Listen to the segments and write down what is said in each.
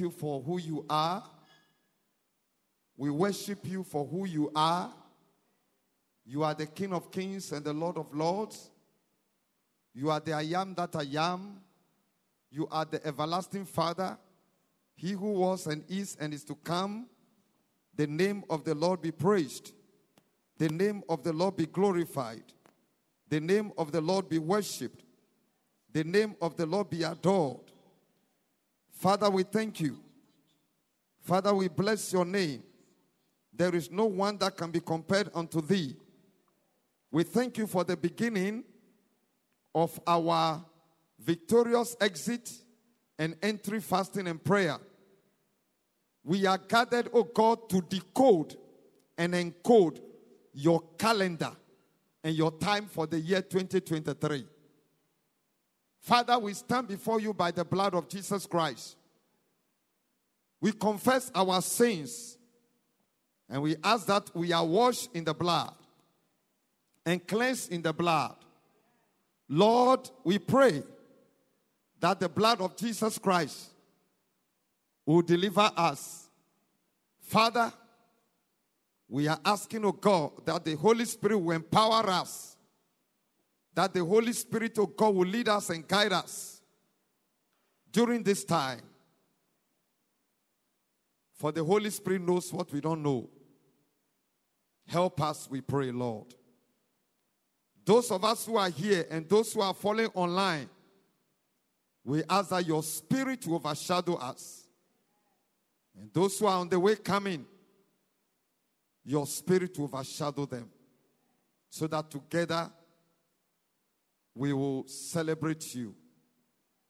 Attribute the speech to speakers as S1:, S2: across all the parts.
S1: You for who you are. We worship you for who you are. You are the King of kings and the Lord of lords. You are the I am that I am. You are the everlasting Father, He who was and is and is to come. The name of the Lord be praised. The name of the Lord be glorified. The name of the Lord be worshiped. The name of the Lord be adored. Father, we thank you. Father, we bless your name. There is no one that can be compared unto thee. We thank you for the beginning of our victorious exit and entry fasting and prayer. We are gathered, oh God, to decode and encode your calendar and your time for the year 2023. Father, we stand before you by the blood of Jesus Christ. We confess our sins and we ask that we are washed in the blood and cleansed in the blood. Lord, we pray that the blood of Jesus Christ will deliver us. Father, we are asking, oh God, that the Holy Spirit will empower us, that the Holy Spirit, of God, will lead us and guide us during this time. For the Holy Spirit knows what we don't know. Help us, we pray, Lord. Those of us who are here and those who are following online, we ask that your spirit will overshadow us. And those who are on the way coming, your spirit will overshadow them. So that together we will celebrate you.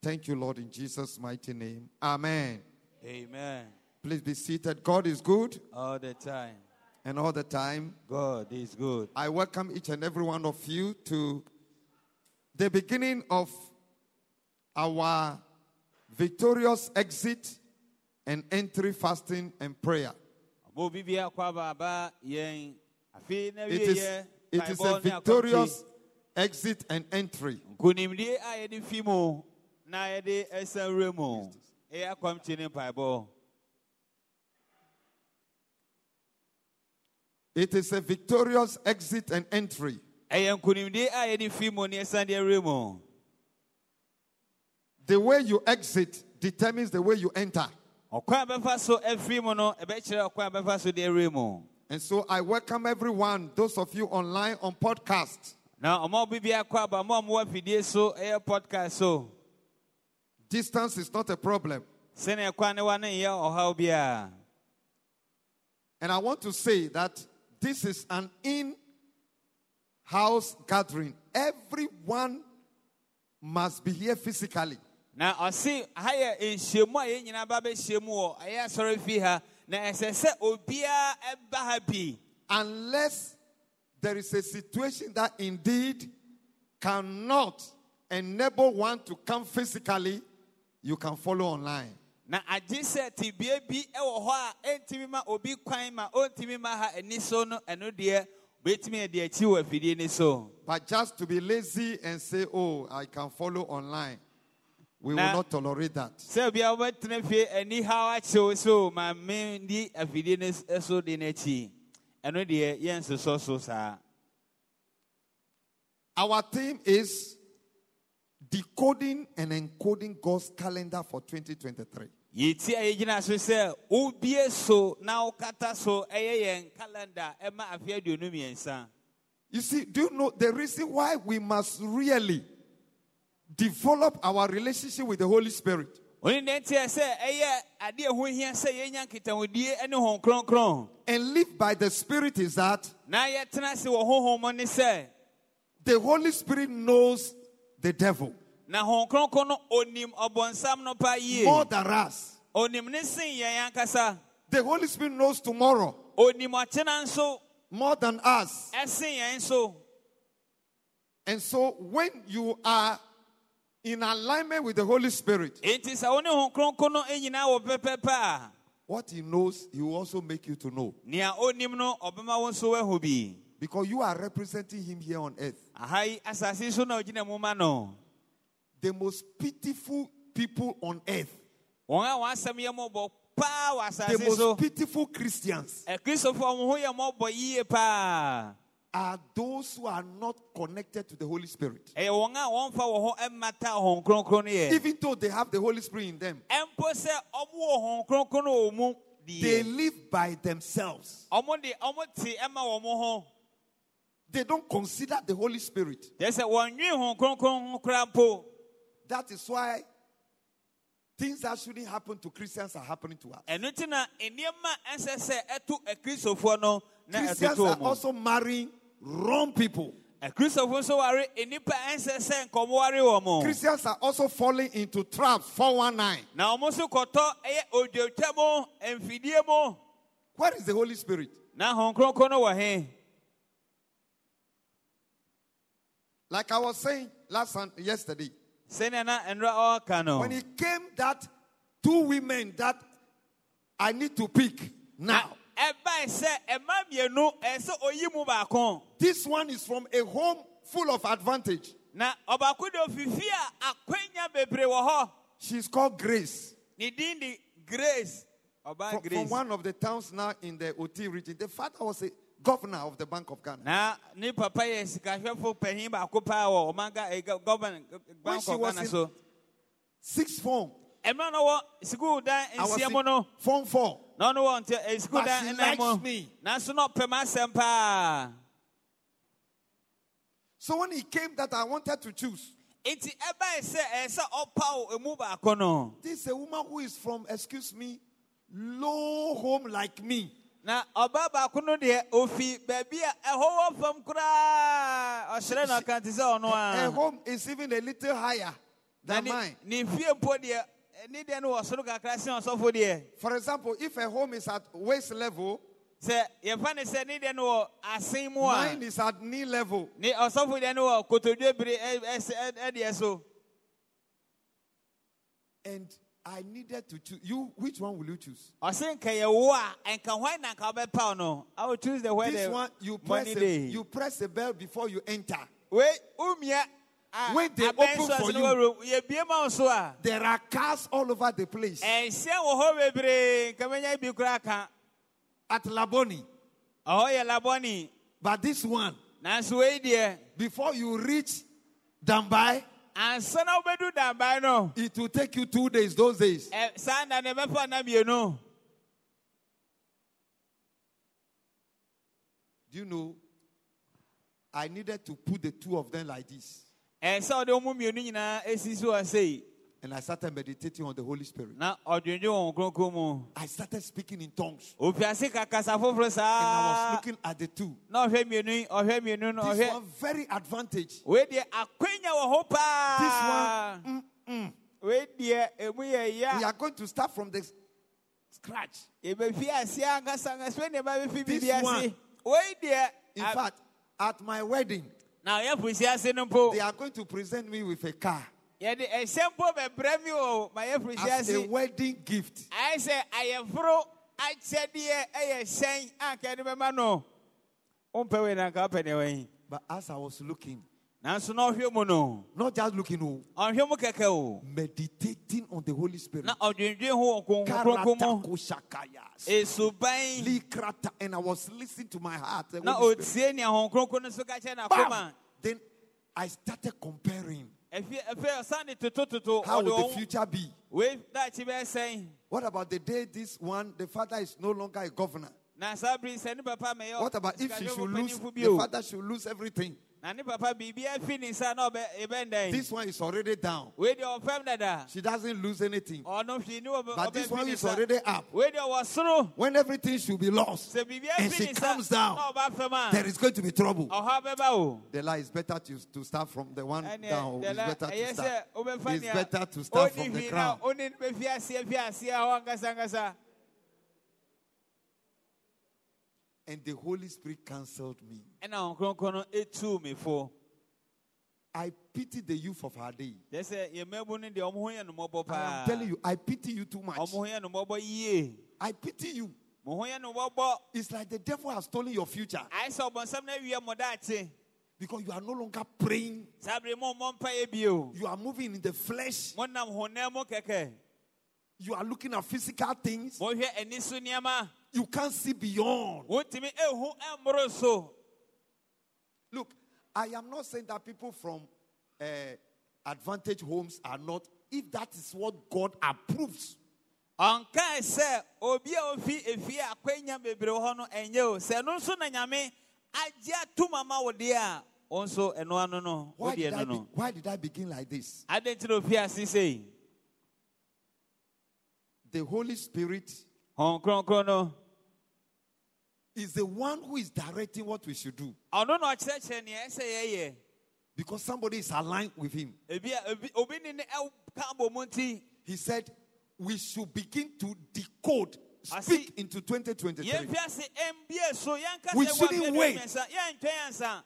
S1: Thank you, Lord, in Jesus' mighty name. Amen.
S2: Amen.
S1: Please be seated. God is good,
S2: All the time.
S1: and all the time.
S2: God is good.
S1: I welcome each and every one of you to the beginning of our victorious exit and entry fasting and prayer.
S2: Mo bibia kwa baba yen. Afi na
S1: It is, it is a victorious exit and entry.
S2: Kunimdie a yɛde fi mu na yɛde ɛsan wura mu. Ɛyɛ akwamkye ne mpaebɔ.
S1: It is a victorious exit and entry.
S2: Ɛyɛ nkunimdie a yɛde fi mu ne ɛsan de awura mu.
S1: The way you exit determines the way you enter.
S2: Ɔkwan a bɛfa so afiri mu no, ɛbɛkyerɛ ɔkwan a bɛfa so de awura mu.
S1: And so I welcome everyone, those of you online on podcast.
S2: Na ɔmo bibia kwa ba I'm mo wɔ afidie so air podcast so.
S1: Distance is not a problem.
S2: Sɛnea kwan ne wa ne nyɛ ɔhaw biara.
S1: And I want to say that this is an in house gathering. Everyone must be here physically.
S2: Now, I see yɛ nhyiamu a yɛn nyinaa ba bɛhyia mu wɔ ɛyɛ asɔre fi ha na ɛsɛ sɛ obiara ɛba ha bi
S1: Unless there is a situation that indeed cannot enable one to come physically, you can follow online.
S2: na agye sɛ tibea bi wɔ hɔ a ɛntumi ma obi kwan ma ɔntumi ma ha ani so no ɛno deɛ obɛtumi adi akyi wɔ afidie no so
S1: But just to be lazy and say, oh, I can follow online, we will not tolerate that.
S2: sɛ obiara wobɛtena fie ani haw akyew so ma mendi afidie no s- so de no akyi ɛno deɛ yɛnsosɔ so saa
S1: Our theme is decoding and encoding God's calendar for 2023.
S2: yɛti a yɛgyina so sɛ wobie so na wokata so ɛyɛ yɛn calendar ɛma afe aduonu mmiɛnsa
S1: You see, do you know the reason why we must really develop our relationship with the Holy Spirit?
S2: Ɔne deɛ nti ɛ sɛ ɛyɛ adeɛ ho hia sɛ yɛnya nkitahodie ne hon kronkron
S1: and live by the Spirit is that
S2: na yɛtena ase wɔ honhom mu ne sɛ
S1: the Holy Spirit knows the devil
S2: na hon kronkron no onim ɔbɔnsam no pa yie
S1: more than us.
S2: onim ne sen yɛn ankasa
S1: The Holy Spirit knows tomorrow
S2: onim ɔkyena nso
S1: more than us.
S2: ɛsen yɛn so
S1: And so when you are in alignment with the Holy Spirit, what He knows, He will also make you to know.
S2: nea onim no ɔbɛma wo nso woahu bi.
S1: Because you are representing Him here on earth.
S2: aha yi asase so na ogyina mu ma no.
S1: The most pitiful people on earth,
S2: wɔn a wɔn asɛm yɛ mmɔbɔ paa wɔ
S1: the most pitiful Christians
S2: akristofoɔ wɔn ho yɛ mmɔbɔ yie paa
S1: are those who are not connected to the Holy Spirit.
S2: Eh, ɛyɛ wɔn a wɔmfa wɔ ho mmata hɔn kronkron no yɛ
S1: Even though they have the Holy Spirit in them,
S2: ɛmpo sɛ ɔmo wɔ hɔn kronkron no wɔ mu
S1: they live by themselves.
S2: ɔmo de ɔmo te ɛma wɔn ho
S1: They don't consider the Holy Spirit.
S2: kyerɛ sɛ wɔnwe hɔn kronkron ho koraa mpo
S1: That is why things that shouldn't happen to Christians are happening to us.
S2: ɛno nti na nneɛma ɛnsɛ sɛ ɛto akristofoɔ no na
S1: Christians are also marrying wrong people.
S2: akristofoɔ nso ware nnipa ɛnsɛ sɛ nkɔmɔ ware wɔn
S1: Christians are also falling into traps 419.
S2: na wɔn nso kɔtɔ ɛyɛ odwotwa mu mfidie mu
S1: Where is the Holy Spirit?
S2: na hɔn kronkron no wɔ he
S1: Like I was saying last yesterday,
S2: sɛnea na nnura ɔɔka
S1: when it came that two women that I need to pick now.
S2: Ɛbae sɛ ɛma mmienu ɛsɛ oyi mu baako
S1: This one is from a home full of advantage.
S2: na ɔbaako de ofifi a akwanya bebree wɔ
S1: She's called Grace.
S2: grace
S1: From, from one of the towns now in the Oti region. The father was a governor of the Bank of Ghana.
S2: na ne papa yɛ sikahwɛfo panyin baako paa wɔ ɔman ga eh, gɔvan bank
S1: she was in- Sixth form.
S2: ɛmɛ na wɔ sukuu dan
S1: I was
S2: nsia mu no
S1: in form four.
S2: Na ɔno wɔ nte eh, sukuu
S1: But
S2: dan
S1: she likes me.
S2: nanso na ɔpɛ m asɛm paa
S1: So when he came that I wanted to choose,
S2: nti ɛbae sɛ ɛsɛ eh, ɔpaw emu eh, baako oh, no
S1: this is a woman who is from, excuse me, low home like me.
S2: na ɔbaa baako no deɛ ofi baabi a ɛhɔ wɔ fam koraa ɔhyerɛ no aka te sɛ ɔno
S1: Her
S2: a
S1: home is even a little higher
S2: na
S1: than
S2: ne
S1: mine.
S2: ne fie mpo deɛ ne deɛ no wɔ soro kakra sen ɔsɔfo deɛ
S1: For example, if a home is at waist level,
S2: sɛ yɛfa ne sɛ ne deɛ no wɔ asen mu
S1: mine is at knee level.
S2: ne ɔsɔfo deɛ no wɔ kotodwe bere ɛ- ɛsɛ ɛ- ɛdeɛ so
S1: And I needed to choose. You, which one will you choose?
S2: ɔse nka yɛwo a nka hwan na nka wobɛpaw no I will choose the
S1: This one, you press, a, you press a bell before you enter.
S2: a- Ah,
S1: when they open
S2: so
S1: for you.
S2: wɔwura- yɛbie ma wo so a
S1: There are cars all over the place.
S2: Eh, ɛnhyɛ wɔ hɔ bebree nka mɛnya bi koraa ka
S1: At Labone.
S2: Oh, yeah, labɔne
S1: But this one,
S2: nanso wei deɛ
S1: before you reach Dambai,
S2: ansa na wobɛdu damban no
S1: it will take you two days, those days.
S2: ɛ, saa nna ne bɛfa na mmienu
S1: Do you know? I needed to put the two of them like this.
S2: Ɛsɛ ɔde wo mu mmienu nyinaa ɛsi so a sei
S1: And I started meditating on the Holy Spirit.
S2: na ɔdwendwe wɔn kronkron mu
S1: I started speaking in tongues.
S2: ofiase ka kasa foforɔ
S1: And I was looking at the two.
S2: na ɔhwɛ mmienu yi, ɔhwɛ mmienu no
S1: This one, very advantage.
S2: wei deɛ akwanya wɔ hɔ
S1: This one, mm,
S2: wei deɛ emu yɛ
S1: we are going to start from the scratch.
S2: yɛbɛfi ase ankasa ankasa wei deɛ ɛbɛfi
S1: This one. In fact, at my wedding,
S2: na ɔyɛ furusi ase no mpo
S1: they are going to present me with a car.
S2: Yɛde ɛhyɛ mpo bɛbrɛ mi o ma yɛ furusi
S1: as a wedding gift.
S2: ayɛ sɛ ayɛforo akyɛdeɛ ɛyɛ hyɛn a nka yɛde bɛma no. Wompɛ wei na nka wopɛ deɛ
S1: But as I was looking,
S2: nanso na ɔhwɛ mu no
S1: not just looking, oh,
S2: ɔhwɛ mu kɛkɛ o
S1: meditating on the Holy Spirit.
S2: na ɔdwendwen ho kronkron mu
S1: Karatakoshakayas.
S2: esuban
S1: Likrata, And I was listening to my heart.
S2: na otie nea hɔn kronkron so ka
S1: Bam!
S2: n'akoma
S1: Then I started comparing.
S2: ɛfi ɛfɛ ɔsan de totototo
S1: How will the future be?
S2: wei daakye bɛyɛ sɛn
S1: What about the day this one, the father is no longer a governor?
S2: na saa sɛ ne papa mɛyɛ
S1: What about if she should lose, the father should lose everything?
S2: Na ne papa biribiara fi ne nsa na ɔbɛ ɛbɛn dɛn
S1: This one is already down.
S2: wei deɛ ɔfam dada
S1: She doesn't lose anything.
S2: ɔno hwee ne ɔbɛ
S1: But this one is already up.
S2: wei deɛ ɔwɔ soro
S1: When everything should be lost and she comes down,
S2: na ɔba fam a
S1: there is going to be trouble.
S2: ɔhaw bɛba o
S1: The lie is better to, to start from the one down. It's better to start. It's better to start from the ground.
S2: ɔne no bɛfi aseɛ fi aseɛ hɔ ankasa ankasa
S1: And the Holy Spirit cancelled me.
S2: ɛna ɔnkronkron no ɛtuu me fo
S1: I pity the youth of our day.
S2: kyɛ sɛ yɛmabu no deɛ ɔmo ho yɛ no mmɔbɔ
S1: I am telling you, I pity you too much.
S2: ɔmo ho yɛ no mmɔbɔ yie
S1: I pity you.
S2: mo ho yɛ no mmɔbɔ
S1: It's like the devil has stolen your future
S2: ayɛ sɛ ɔbɔnsɛm no awie mo daakye
S1: because you are no longer praying.
S2: saa bere mo mmɔ mpaeɛ bio
S1: You are moving in the flesh.
S2: monam honam mu kɛkɛ
S1: You are looking at physical things.
S2: Mohwɛ ani so nneɛma
S1: You can't see beyond.
S2: wontumi ehu ɛmmoro so
S1: Look, I am not saying that people from uh, advantage homes are not, if that is what God approves.
S2: ɔnkae sɛ obi a ofi efie akwanya bebree wɔ hɔ no ɛnyɛ o sɛ ɛno nso na nyame agye wo deɛ a wo nso ɛno ano no
S1: Why did, I be- why did I begin like this?
S2: adɛn nti na ofi ase sei
S1: The Holy Spirit
S2: hɔn kronkron no
S1: is the one who is directing what we should do
S2: ɔno na ɔkyerɛkyerɛ nea ɛsɛ yɛyɛ
S1: because somebody is aligned with him.
S2: ebi a ebi obi ne ne ɛka bɔ mu nti
S1: He said we should begin to decode, speak into 2023.
S2: yɛmfi ase mbie so yɛnka
S1: We shouldn't wait.
S2: mmiɛnsa yɛntwɛn ansa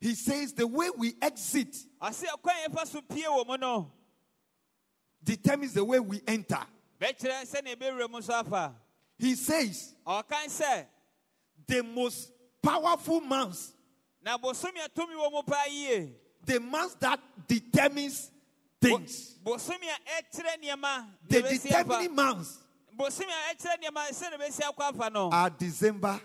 S1: He says the way we exit
S2: ɔse ɛkwan yɛfa so pie wɔ mu no
S1: determines the way we enter.
S2: bɛkyerɛ sɛnea ɛbɛwura mu so afa
S1: He says the most powerful months,
S2: na bosomi a tumi wɔ mu paa yie.
S1: The months that determines things,
S2: bosomi a ɛkyerɛ nneɛma
S1: the determining
S2: afa
S1: months
S2: bosomi a ɛkyerɛ nneɛma sɛ na ɛbɛsi akɔ afa no.
S1: are December,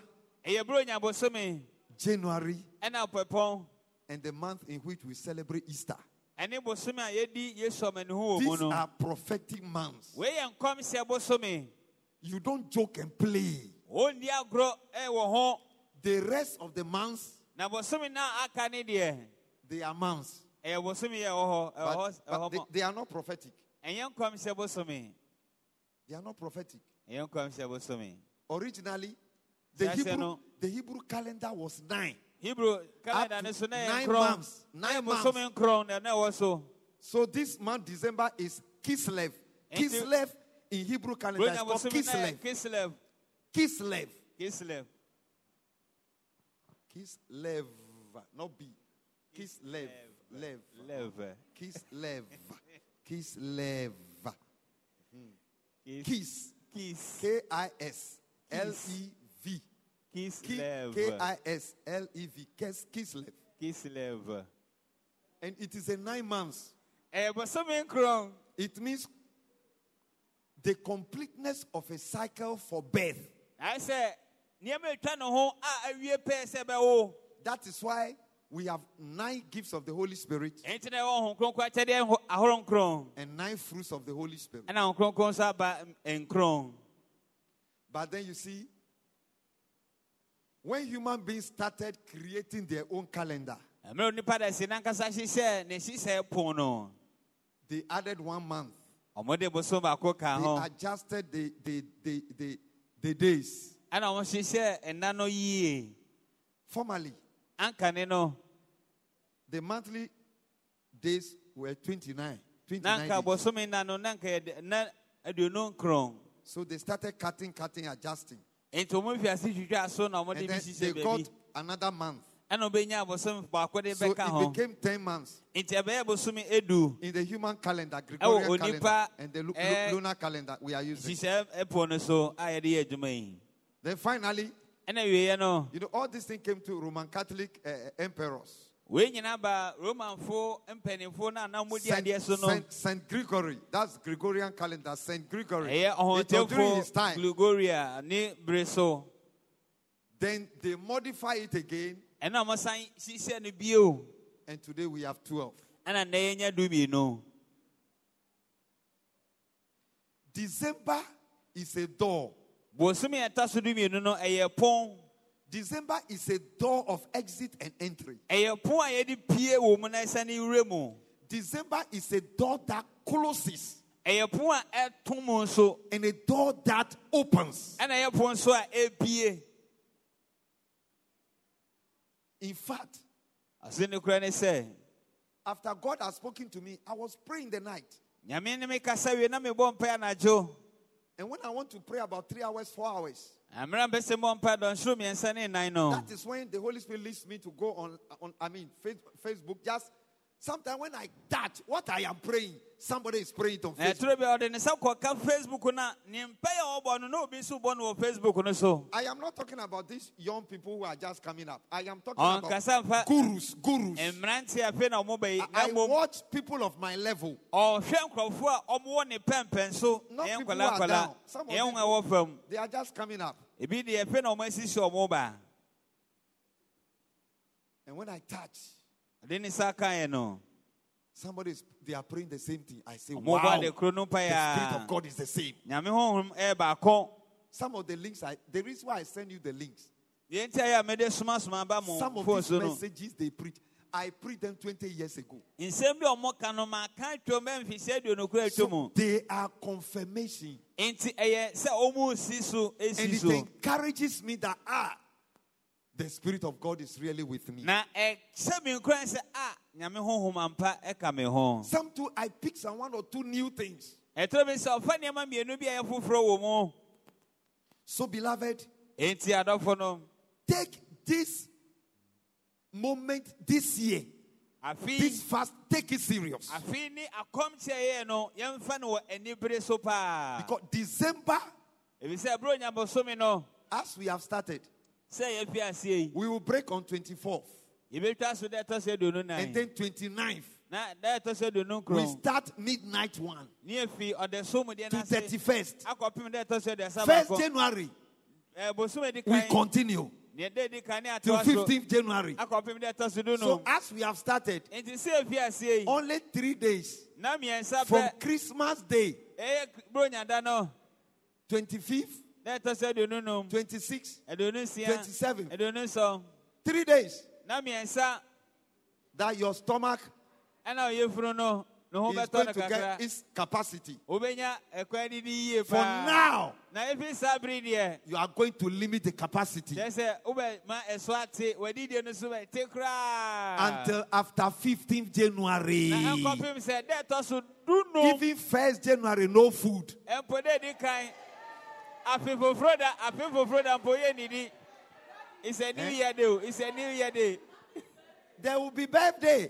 S2: ɛyɛ buro nya bosomi.
S1: January,
S2: ɛna pɔpɔn.
S1: and the month in which we celebrate Easter.
S2: ɛne bosomi a yɛdi yesu ɔmanihu wɔ mu
S1: These are prophetic months.
S2: wei yɛ nkɔmhyɛ bosomi.
S1: You don't joke and play.
S2: Ɔnni agorɔ ɛwɔ eh, ho
S1: The rest of the months,
S2: na bosomi na aka ne deɛ
S1: they are months.
S2: Eh, ɛyɛ bosomi yɛ wɔ hɔ ɛwɔ eh,
S1: But,
S2: but
S1: they, they are not prophetic.
S2: ɛnyɛ nkɔmhyɛ bosomi
S1: They are not prophetic.
S2: ɛnyɛ nkɔmhyɛ bosomi
S1: Originally, the Hebrew, the Hebrew calendar was nine.
S2: hebrew calendar so
S1: nine months. Nine
S2: yɛ bosomi nkorɔn na na ɛwɔ so
S1: this month, December, is Kislev. Kislev in Hebrew calendar is called Kislev.
S2: Kislev
S1: Kislev.
S2: kislev.
S1: Not B. Kislev. Lev.
S2: Kiss Lev
S1: Kislev. Kislev.
S2: Kis-
S1: Kis.
S2: kis
S1: K I S L E V.
S2: kislev Kiss.
S1: K I S L E V. Kis- Kislev.
S2: kislev
S1: And it is a nine months.
S2: nkorɔn
S1: It means the completeness of a cycle for birth.
S2: Ayɛ sɛ nneɛma atwa ne ho a awie pɛɛ sɛ bɛwo
S1: That is why we have nine gifts of the Holy Spirit
S2: ɛnti na ɛwɔ ho kronkron akyɛdeɛ ho- ahorow nkorɔn
S1: and nine fruits of the Holy Spirit.
S2: ɛna ho kronkron nso aba mm, nkorɔn
S1: But then you see, when human beings started creating their own calendar,
S2: mmerɛ onipa da si nankasa hyehyɛ ne hyehyɛ pon no
S1: they added one month.
S2: ɔmode bosom baako ka
S1: They adjusted the, the, the, the, the days.
S2: ɛna ɔmo hyehyɛ nna no yie
S1: Formerly,
S2: ankane no
S1: the monthly days were 29. 29
S2: na anka
S1: days.
S2: no na na aduonu nkorɔn
S1: So they started cutting, cutting, adjusting.
S2: nti ɔmo fi ase twitwa so na ɔmode
S1: And
S2: bi
S1: then they got another month.
S2: Ɛna ɔbɛnya bosom baako de
S1: So it
S2: ho
S1: became 10 months
S2: nti ɛbɛyɛ bosom edu
S1: in the human calendar, Gregorian calendar, and the
S2: eh,
S1: lunar calendar we are using.
S2: hyehyɛ ɛpo no so a yɛde yɛ adwuma yi
S1: Then finally,
S2: ɛna wieɛ no
S1: you know, all these things came to Roman Catholic uh, emperors.
S2: wei nyinaa ba romanfo mpanimfo no a na modi
S1: Saint,
S2: adeɛ so no
S1: Saint, Saint Gregory, that's Gregorian calendar, Saint Gregory. It was during his time.
S2: glugoria ne bere
S1: Then they modify it again,
S2: ɛna ɔmosan hyehyɛ no bio
S1: and today we have 12.
S2: ɛna nnɛ yɛnya dumienu
S1: December is a door.
S2: bosom yɛ ɛta so dumienu no ɛyɛ pon
S1: December is a door of exit and entry.
S2: ɛyɛ pon a yɛde pie wɔ mu na ɛsɛ ne wura mu
S1: December is a door that closes
S2: ɛyɛ pon a ɛto mu nso
S1: and a door that opens.
S2: ɛna ɛyɛ pon nso a ɛbie
S1: In fact,
S2: ase ne kora ne sɛ
S1: after God has spoken to me, I was praying the night.
S2: nyame ne me kasa wie na mebɔ mpae anadwo
S1: And when I want to pray about three hours, four hours,
S2: mmerɛ mpɛ sɛ mmɔ mpae dɔnhwero mmiɛnsa ne nnan no
S1: that is when the Holy Spirit leads me to go on, on I mean, Facebook. Just sometimes when I touch what I am praying, somebody is praying it on Facebook.
S2: ɛtoro bi a ɔde ne nsa kɔka facebook na ne mpae a ɔbɔ no na obi nso bɔ no wɔ facebook no so
S1: I am not talking about these young people who are just coming up. I am talking
S2: oh, about
S1: gurus, gurus.
S2: mmeranteɛ afei na ɔmo bɛyi
S1: I, I watch people of my level.
S2: ɔhwɛ nkurɔfoɔ a ɔmowɔ ne pɛmpɛn so
S1: Not people who are down. Some of them-
S2: wɔn a ɛwɔ fam
S1: They are just coming up.
S2: ebi deɛ ɛfɛ na ɔmo asisi ɔmo ba
S1: And when I touch, somebody is they are praying the same thing. I say, wow, the
S2: de kuro no mpaeɛ
S1: Spirit of God is the same.
S2: nyame honhom ɛyɛ baako
S1: Some of the links, I, the reason why I send you the links,
S2: deɛ nti ayɛ a mede somasoma ba mo
S1: some of these messages they preach, I preached them 20 years ago.
S2: nsɛm bi a ɔmo ka no maka twom ɛmfihyia aduonu koro atwa mu
S1: So they are confirmation.
S2: nti ɛyɛ sɛ ɔmo si so
S1: And it encourages me that, ah, the Spirit of God is really with me.
S2: na ɛhyɛ me nkora sɛ a nyame honhom ampa ɛka me ho
S1: Some too, I pick some one or two new things.
S2: ɛtoro bi sɛ ɔfa nneɛma mmienu bi a ɛyɛ foforɔ wɔ mu
S1: So, beloved,
S2: enti adɔfo no
S1: take this moment this year, this fast, take it serious.
S2: afei ne akɔmkyɛ yɛ no yɛmfa no wɔ anibere so paa
S1: Because December,
S2: ɛfisɛ ɛberɛ onyabosome no
S1: as we have started,
S2: sɛ yɛfi aseɛ yi
S1: we will break on 24th
S2: yɛbɛtwa so dɛ ɛtɔ sɛ aduonu
S1: and then 29th.
S2: na dɛ ɛtɔ sɛ aduonu
S1: We start midnight one.
S2: Ne yɛfi ɔde so mu deɛ
S1: to 31st.
S2: akɔpem dɛ ɛtɔ sɛ aduasa
S1: First January,
S2: Eh,
S1: we continue.
S2: Ne ɛda di kan ne
S1: till 15th January.
S2: akɔpem dɛ ɛtɔ so du
S1: So
S2: no.
S1: As we have started,
S2: enti sɛ yɛfi aseɛ yi
S1: only three days from Christmas Day,
S2: ɛyɛ buronyada no.
S1: 25th,
S2: dɛ ɛtɔ sɛ aduonu num
S1: 26th,
S2: aduonu nsia
S1: 27.
S2: aduonu nson
S1: three days. That your stomach
S2: ɛna ɔyɛ funu no ne ho
S1: is going to get its capacity.
S2: wobɛnya ɛkwan didi yie
S1: For now,
S2: na efi saa bere deɛ
S1: you are going to limit the capacity.
S2: Kyerɛ sɛ wobɛma ɛso ate wadidie no so bɛte koraa
S1: until after 15th January.
S2: na ɛnkɔpem sɛ dɛ ɛtɔ so du
S1: Even 1st January, no food.
S2: Ɛmpo dɛ di kan afe foforɔ da afe foforɔ da mpo yɛ nidi it's a new
S1: Eh?
S2: year day it's a new year day
S1: There will be birthday.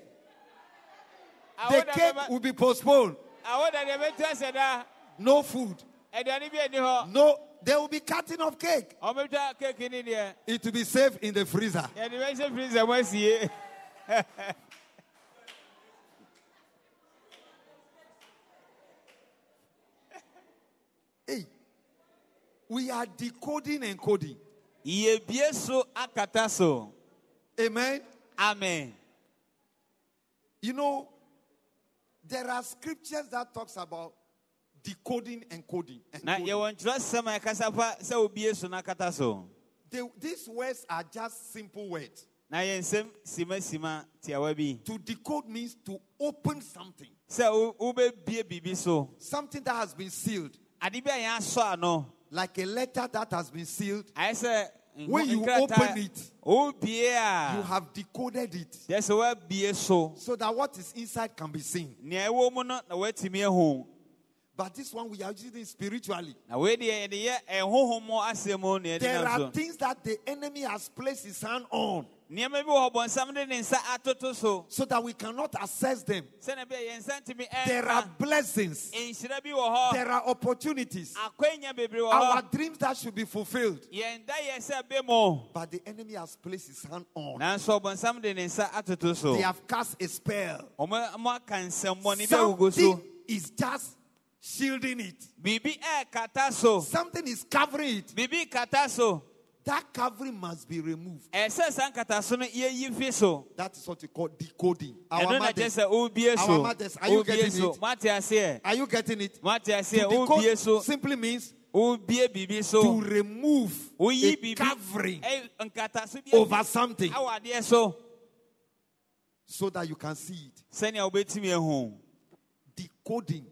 S1: The cake will be postponed.
S2: deɛ bɛtu asɛ da
S1: No food.
S2: aduane bi ani hɔ
S1: No, there will be cutting of cake.
S2: ɔmɛtwa keeki ni deɛ
S1: It will be safe in the freezer.
S2: yɛde bɛhyɛ freezer mu asie
S1: Hey, we are decoding and coding.
S2: yɛbie so akata so
S1: Amen.
S2: amen
S1: You know, there are scriptures that talks about decoding and coding. And coding.
S2: yɛwɔ nkyerɛsɛm a ɛkasa fa sɛ obie so no akata so
S1: They- these words are just simple words.
S2: na yɛnsɛm simasima tiawa bi
S1: To decode means to open something,
S2: sɛ wo- wobɛbie biribi
S1: something that has been sealed,
S2: ade bi a yɛn asɔ ano
S1: like a letter that has been sealed.
S2: nho- mm,
S1: When you open it, oh,
S2: wobie
S1: You have decoded it
S2: kyerɛ sɛ woabie so
S1: so that what is inside can be seen.
S2: nea ɛwɔ mu no na woatumi ahu
S1: But this one we are using spiritually.
S2: na wei deɛ yɛde yɛ ɛhohom eh, mu asɛm mu na yɛde
S1: There are things that the enemy has placed his hand on
S2: nneɛma bi wɔ hɔ bɔnsam de ne nsa atoto so.
S1: That we cannot access them.
S2: sɛnea bɛyɛ yɛn nsa ntumi
S1: There are blessings,
S2: nhyira bi wɔ hɔ.
S1: There are opportunities,
S2: akwanya bebree wɔ
S1: our dreams that should be fulfilled.
S2: yɛn da yɛ sɛ be
S1: But the enemy has placed his hand on.
S2: nanso ɔbɔnsam de ne nsa
S1: They have cast a spell.
S2: ɔmo mo aka nsɛmmɔne bi agugu so.
S1: Something is just shielding it, something is covering it.
S2: Biribi kata so
S1: That covering must be removed.
S2: ɛsɛ saa nkataso no yɛyi fi so.
S1: That is what we call decoding. Our mothers, Our mothers, are you getting it? are you getting it? To decode simply means
S2: biribi
S1: to remove a covering
S2: ɛ- nkataso bi
S1: over something.
S2: So?
S1: That you can see it.
S2: sɛnea wobɛtumi ahu
S1: Decoding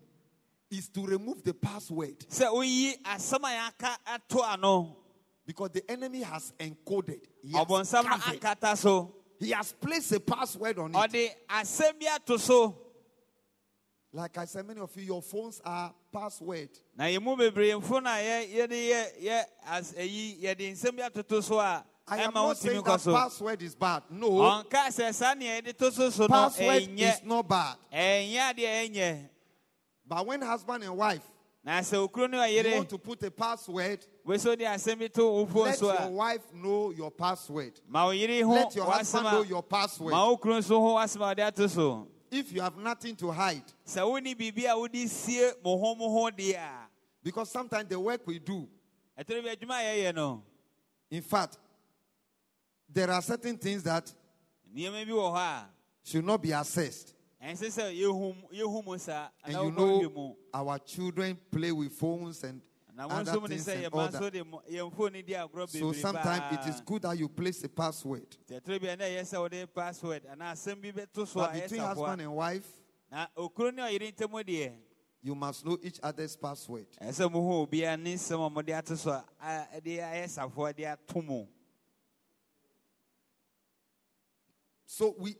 S1: is to remove the password
S2: sɛ woyi asɛm a yɛaka ato ano
S1: because the enemy has encoded. He has. He has placed a password on it.
S2: ɔde asɛm bi ato so
S1: Like I said, many of you, your phones are password.
S2: na yɛn mu bebree mfo na yɛ yɛde yɛ yɛ as ayi yɛde nsɛm bi atoto so a
S1: I am not saying that password is bad. No,
S2: ɔnka sɛ saa nea yɛde to so so no
S1: password is not bad.
S2: ɛnyɛ adeɛ ɛnyɛ
S1: But when husband and wife
S2: na sɛ okuro ne
S1: you want to put a password,
S2: weso de asɛm bi to wo phone
S1: let your wife know your password.
S2: ma wo yere ho
S1: Let your husband know your password.
S2: ma wo kuro nso ho w'asɛm a wɔde ato so.
S1: If you have nothing to hide,
S2: sɛ wonni biribi a wode sie mo ho mo ho deɛ a
S1: because sometimes the work we do,
S2: ɛtɔre bi adwuma a yɛyɛ
S1: in fact, there are certain things that
S2: nneɛma bi wɔ
S1: should not be assessed.
S2: Ɛnsɛ sɛ yɛhu yɛhu mu saa
S1: And you know, our children play with phones and other
S2: nso mu ne
S1: things and all that.
S2: de mo- yɛn phone
S1: So sometimes it is good that you place a password.
S2: tɛtɔre bi a na ɛyɛ sɛ wode password. Anaa asɛm bi bɛto so a
S1: But between husband and wife,
S2: na okuro ne ɔyere ntam deɛ
S1: you must know each other's password.
S2: ɛsɛ sɛ mohu obiara ne nsɛm a mode ato so a a- ɛde ayɛ safoa de ato mu
S1: So we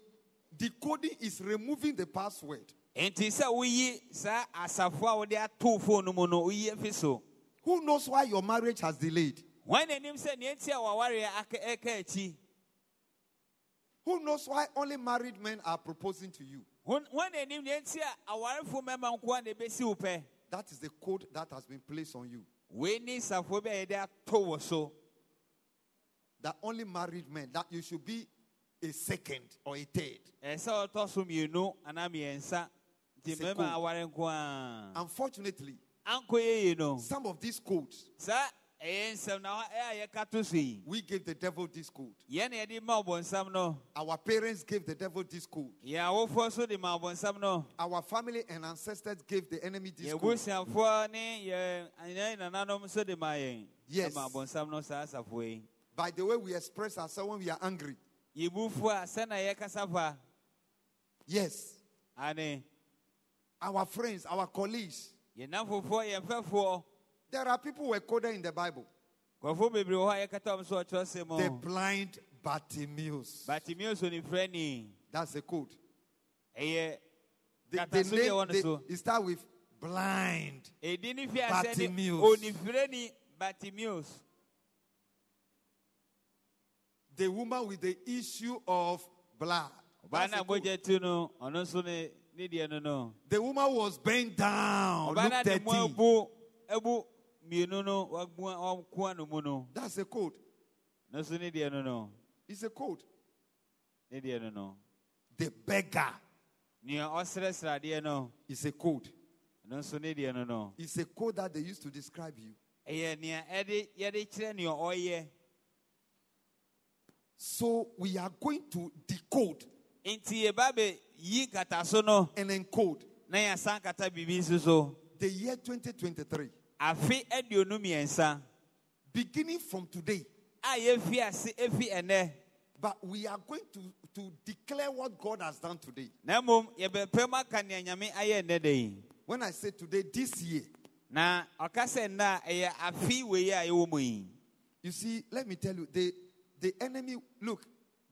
S1: decoding is removing the password.
S2: enti sɛ woyi saa asafoa a wode ato phone mu no woyi afi so
S1: Who knows why your marriage has delayed?
S2: wɔn n'anim sɛ neɛ nti a wawareɛ aka ɛka akyi
S1: Who knows why only married men are proposing to you?
S2: wɔn n'anim neɛ nti a awarefo mmarima nko a na ebesi wo pɛ
S1: That is the code that has been placed on you.
S2: wei ne safoa bi a yɛde ato wɔ so
S1: That only married men, that you should be a second or a third.
S2: ɛsɛ so mmienu anaa mmiɛnsa nti
S1: It's a
S2: mmarima
S1: code.
S2: aware nko a
S1: Unfortunately,
S2: ankɔ yɛyie no
S1: some of these codes,
S2: saa ɛyɛ nsɛm na hɔ ɛyɛ a yɛka to so yi
S1: we gave the devil this code.
S2: yɛn na yɛde ma ɔbɔnsam no
S1: Our parents gave the devil this code.
S2: yɛn awofoɔ so de ma
S1: Our family and ancestors gave the enemy this code.
S2: busuafoɔ ne yɛn yɛn nananom so de ma yɛn
S1: Yes.
S2: ma ɔbɔnsam no saa asafoɔ yi
S1: By the way we express ourselves when we are angry.
S2: Yɛbufoɔ a sɛna yɛkasa fa
S1: Yes.
S2: ane
S1: Our friends, our colleagues.
S2: yɛn namfofoɔ yɛn
S1: There are people who coded in the Bible.
S2: nkurɔfoɔ bebree wɔ hɔ a yɛkata wɔn so ɔkyerɛ sɛ
S1: The blind Bartimaeus.
S2: batimio so ne frɛ
S1: That's the code. The, the
S2: kataso bi a ɛwɔ
S1: name,
S2: no
S1: they, it start with blind.
S2: ɛdi ne fi asɛ ne
S1: Bartimaeus.
S2: Onifirɛ ni batimios
S1: The woman with the issue of blood. The
S2: a
S1: code.
S2: mogya tu no ɔno nso ne ne deɛ no no
S1: The woman was bent down.
S2: ɔbaa no
S1: Luke
S2: a de mu
S1: 13.
S2: abu abu mmienu no wabua wakoa no mu no
S1: That's a code.
S2: no nso ne deɛ no no
S1: It's a code.
S2: ne deɛ no no
S1: The beggar
S2: nea ɔsrɛsrɛ adeɛ no
S1: is a code.
S2: no nso ne deɛ no no
S1: It's a code that they used to describe you.
S2: ɛyɛ nea ɛde yɛde kyerɛ nea ɔyɛ
S1: So we are going to decode
S2: nti yɛba bɛ yi nkataso no
S1: and encode.
S2: na yɛasan kata biribi nso so
S1: the year 2023.
S2: afe aduonu mmiɛnsa
S1: Beginning from today.
S2: a yɛfi ase efi ɛnɛ
S1: But we are going to, to declare what God has done today.
S2: na mmom yɛbɛpɛ mu aka nea nyame ayɛ nnɛ da yi.
S1: When I say today, this year,
S2: na ɔka sɛ nna a ɛyɛ afe wei a ɛwɔ mu yi.
S1: You see, let me tell you, the, the enemy, look,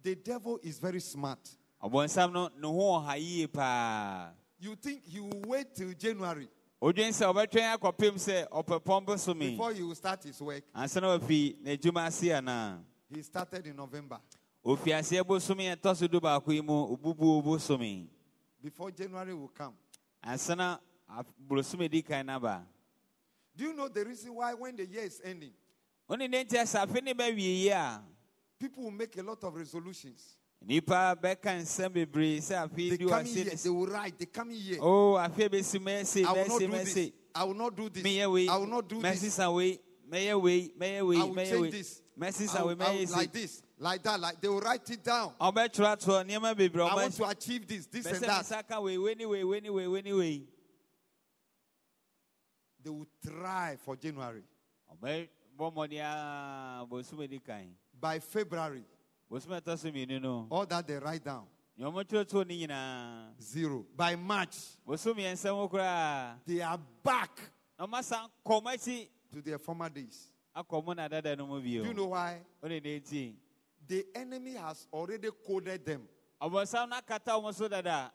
S1: the devil is very smart.
S2: ɔbɔnsam no ne ho ɔha yie paa
S1: You think he will wait till January
S2: odwen sɛ ɔbɛtwɛn akɔpem sɛ ɔpɛpɔn bosome
S1: before he will start his work.
S2: ansa na wafi n'adwuma ase anaa
S1: He started in November.
S2: ofi aseɛ bosome ɛtɔ so do baako yi mu obubuo bosome
S1: Before January will come.
S2: ansa na af- borosome di kan no aba
S1: Do you know the reason why when the year is ending,
S2: wone ne nti sɛ afe ne bɛwie yi a
S1: people will make a lot of resolutions?
S2: nnipa bɛka nsɛm bebree sɛ afe
S1: The
S2: di
S1: coming
S2: wase
S1: year,
S2: ne
S1: they will write, the coming year.
S2: o oh, afe bɛsi mɛse
S1: I will not do this.
S2: mɛse
S1: I will not do this.
S2: wei
S1: I will not do this.
S2: mɛsesa wei mɛyɛ wei mɛyɛ wei
S1: I will
S2: mɛyɛ
S1: change
S2: wei
S1: this.
S2: wei mɛyɛ
S1: like this, like that, like they will write it down.
S2: ɔbɛtwerɛ nneɛma bebree
S1: I want to achieve this, this and that.
S2: ka wei wei wei wei wei wei wei
S1: They will try for January.
S2: ɔbɛbɔ mmɔden a bosom adi kan
S1: by February,
S2: bosom a ɛtɔ so mmienu no
S1: all that they write down,
S2: nea ɔmotwerɛtoo no nyinaa
S1: zero. By March,
S2: bosom mmiɛnsa mu koraa
S1: they are back
S2: na ɔmasan kɔ ɔmo
S1: to their former days.
S2: akɔ mo na dada no mu bio
S1: Do you know why?
S2: wone ne nti
S1: The enemy has already coded them.
S2: Ɔbɔnsam no akata ɔmo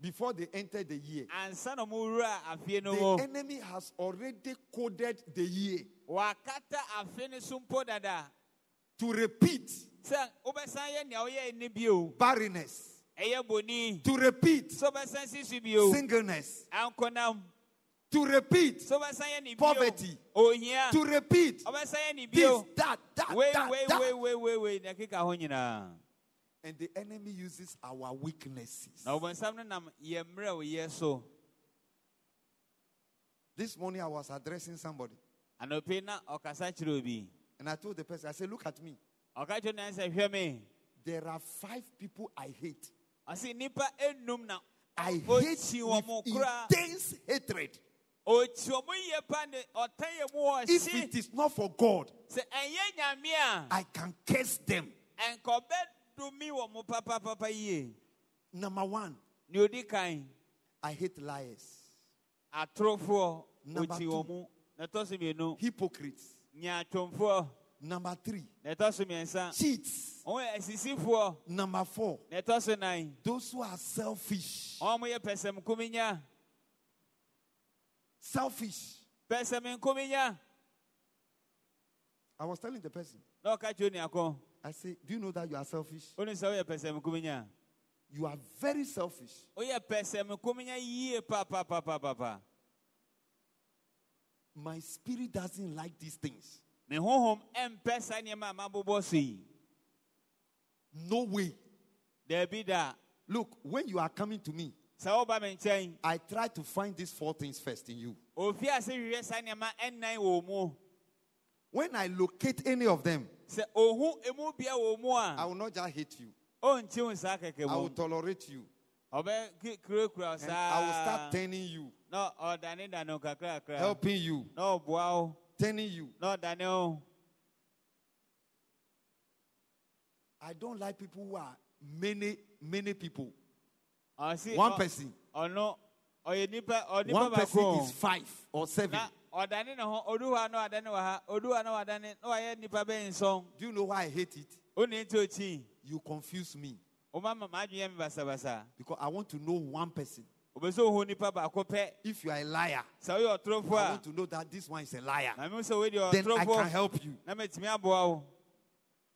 S1: before they enter the year.
S2: ansa na ɔmo wura afie no
S1: The enemy has already coded the year to repeat
S2: sɛ wobɛsan yɛ nea woyɛ ni bio
S1: barrenness, to repeat
S2: sɛ wobɛsan sisu bio
S1: singleness, to repeat,
S2: sɛ wobɛsan yɛ ne bio
S1: Poverty. to repeat
S2: ɔbɛsan yɛ ne
S1: this, that, that,
S2: wei
S1: that,
S2: wei
S1: that.
S2: nyinaa
S1: And the enemy uses our weaknesses.
S2: na ɔbɔnsam no nam yɛ mmerɛ wo yɛ so
S1: This morning I was addressing somebody
S2: anɔpei na ɔkasa kyerɛ obi
S1: and I told the person, I said, Look at me.
S2: ɔka kyerɛ no sɛ hwɛ me
S1: There are five people I hate.
S2: ɔse nnipa enum na
S1: I hate
S2: ɔkyi wɔn mo
S1: with intense hatred.
S2: ɔkyi wɔn mo yie pa ne ɔtɛn yɛ mu
S1: If it is not for God,
S2: sɛ ɛnyɛ nyame a
S1: I can curse them.
S2: ɛnka ɔbɛdumi wɔ mo
S1: Number one,
S2: ne odi kan
S1: I hate liars, Number two.
S2: wɔn mu na ɛtɔ so mmienu
S1: hypocrites. Number three,
S2: na ɛtɔ so mmiɛnsa.
S1: Cheats.
S2: wɔn yɛ asisifoɔ.
S1: Number four,
S2: na ɛtɔ so nan
S1: those who are selfish.
S2: wɔn mo yɛ pɛsɛmkuminya
S1: Selfish. I was telling the person,
S2: na ɔka kyerɛ onuakɔ
S1: I say, Do you know that you are selfish?
S2: onu sɛ woyɛ pɛsɛmkuminya
S1: You are very selfish.
S2: woyɛ pɛsɛmkuminya yie papapapapa
S1: My spirit doesn't like these things.
S2: me honhom ɛmpɛ saa nneɛma a mabobɔ so yi
S1: No way.
S2: daabi da
S1: Look, when you are coming to me,
S2: sɛ woba me nkyɛn
S1: I try to find these four things first in you.
S2: ofie ase hwehwɛ saa nneɛma ɛnnan wɔ mu
S1: When I locate any of them,
S2: sɛ ohu emu bia wɔ mu
S1: I will not just hate you,
S2: ɔnkyi wo saa
S1: I will tolerate you.
S2: ɔbɛ kurakura wo
S1: And I will start turning you,
S2: na ɔdane oh, dane wo oh, kakrakra
S1: helping you,
S2: na ɔboa wo
S1: turning you.
S2: wo oh.
S1: I don't like people who are many, many people. One person.
S2: ɔno ɔyɛ nipa ɔnipa
S1: One person is five or seven.
S2: na ɔdane ne ho odu hɔ a na wadane wɔ ha odu hɔ a na wadane na wayɛ nipa bɛyɛ nsɔn
S1: Do you know why I hate it? You confuse me because I want to know one person.
S2: Obesi ohu nipa baako pɛ
S1: If you are a liar,
S2: sɛ oyɛ ɔtorofo
S1: I want to know that this one is a liar.
S2: na mi sɛ oye deɛ
S1: Then I can help you.
S2: na mɛtumi aboa wo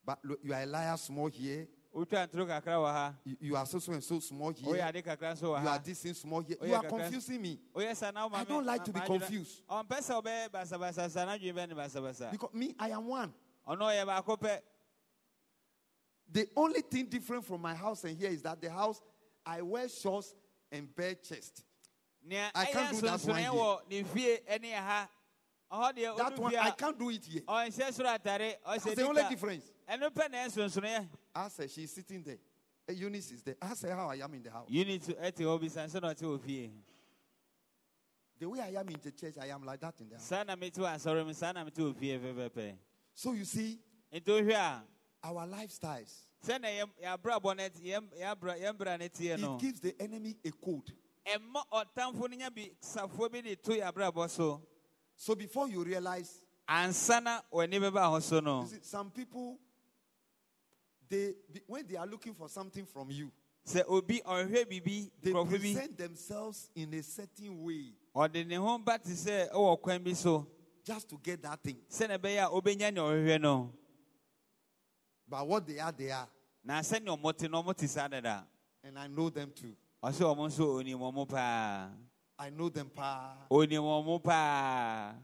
S1: But look, you are a liar small here.
S2: wotwa ntoro kakra wɔ ha
S1: You, you are so so and so small here.
S2: ade kakra nso wɔ
S1: You are this thing small here. You are confusing me.
S2: oyɛ sa na
S1: I don't like to be confused.
S2: ɔmpɛ sɛ ɔbɛyɛ basabasa sa na adwene bɛ ne basabasa
S1: Because me, I am one.
S2: ɔno ɔyɛ baako pɛ
S1: The only thing different from my house and here is that the house, I wear shorts and bare chest. I can't do that one
S2: nsonsonoeɛ
S1: here.
S2: wɔ ne fie ɛne ɛha ɔhɔ deɛ
S1: That one, I can't do it here.
S2: ɔnhyɛ soro atare
S1: That's the only difference.
S2: ɛno pɛ na ɛnsonsonoeɛ
S1: I said, she's sitting there. Eunice is there. I said, how I am in the house.
S2: unit ɛte hɔ bisa sɛ na ɔte wɔ fie
S1: The way I am in the church, I am like that in the house. So you see,
S2: nti wohwɛ a
S1: our lifestyles,
S2: sɛna yɛabrabɔ no te- yɛm- yɛabra- yɛmbra no teɛ no.
S1: It gives the enemy a code.
S2: ɛma ɔtamfo no nya bi safoɔ bi de to yɛabrabɔ so.
S1: Before you realize,
S2: ansa na w'ani bɛba ho so no.
S1: you see, some people, they when they are looking for something from you,
S2: sɛ obi ɔhwɛ biribi
S1: they present themselves in a certain way.
S2: ɔde ne ho ba te sɛ ɛwɔ kwan bi so.
S1: Just to get that thing.
S2: sɛnea ɛbɛyɛ a wobɛnya nea ɔhwehwɛ no
S1: But what they are, they are.
S2: na sɛnea ɔmote no ɔmote saa dada
S1: And I know them too.
S2: ɔsɛ ɔmo nso onim ɔmo paa
S1: I know them. Pa.
S2: onim ɔmo paa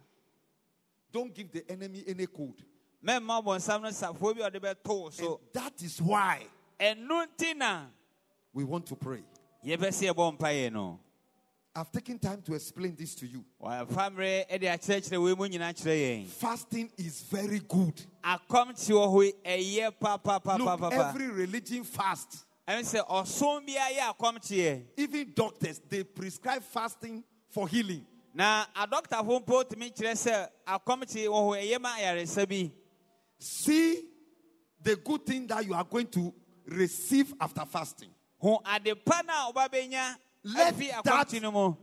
S1: Don't give the enemy any code.
S2: mɛmma ɔbɔnsam no safoɔ bi a ɔde bɛto wo
S1: And
S2: so
S1: that is why
S2: ɛno nti na
S1: we want to pray.
S2: yɛbɛ sɛ yɛbɔ mpaeɛ no
S1: I've taken time to explain this to you.
S2: wɔfa mmerɛ de akyerɛkyerɛ wei mu nyinaa kyerɛ yɛn
S1: Fasting is very good.
S2: akɔmkye wɔ hɔ yi, ɛyɛ
S1: Look, every religion fast.
S2: ɛne sɛ ɔsom biara
S1: Even doctors, they prescribe fasting for healing.
S2: na adɔktafo mpo tumi kyerɛ sɛ akɔmkye wɔ hɔ ɛyɛ ma ayaresa bi
S1: See the good thing that you are going to receive after fasting.
S2: ho ade pa no a woba bɛnya
S1: Let that-
S2: akɔmkye no mu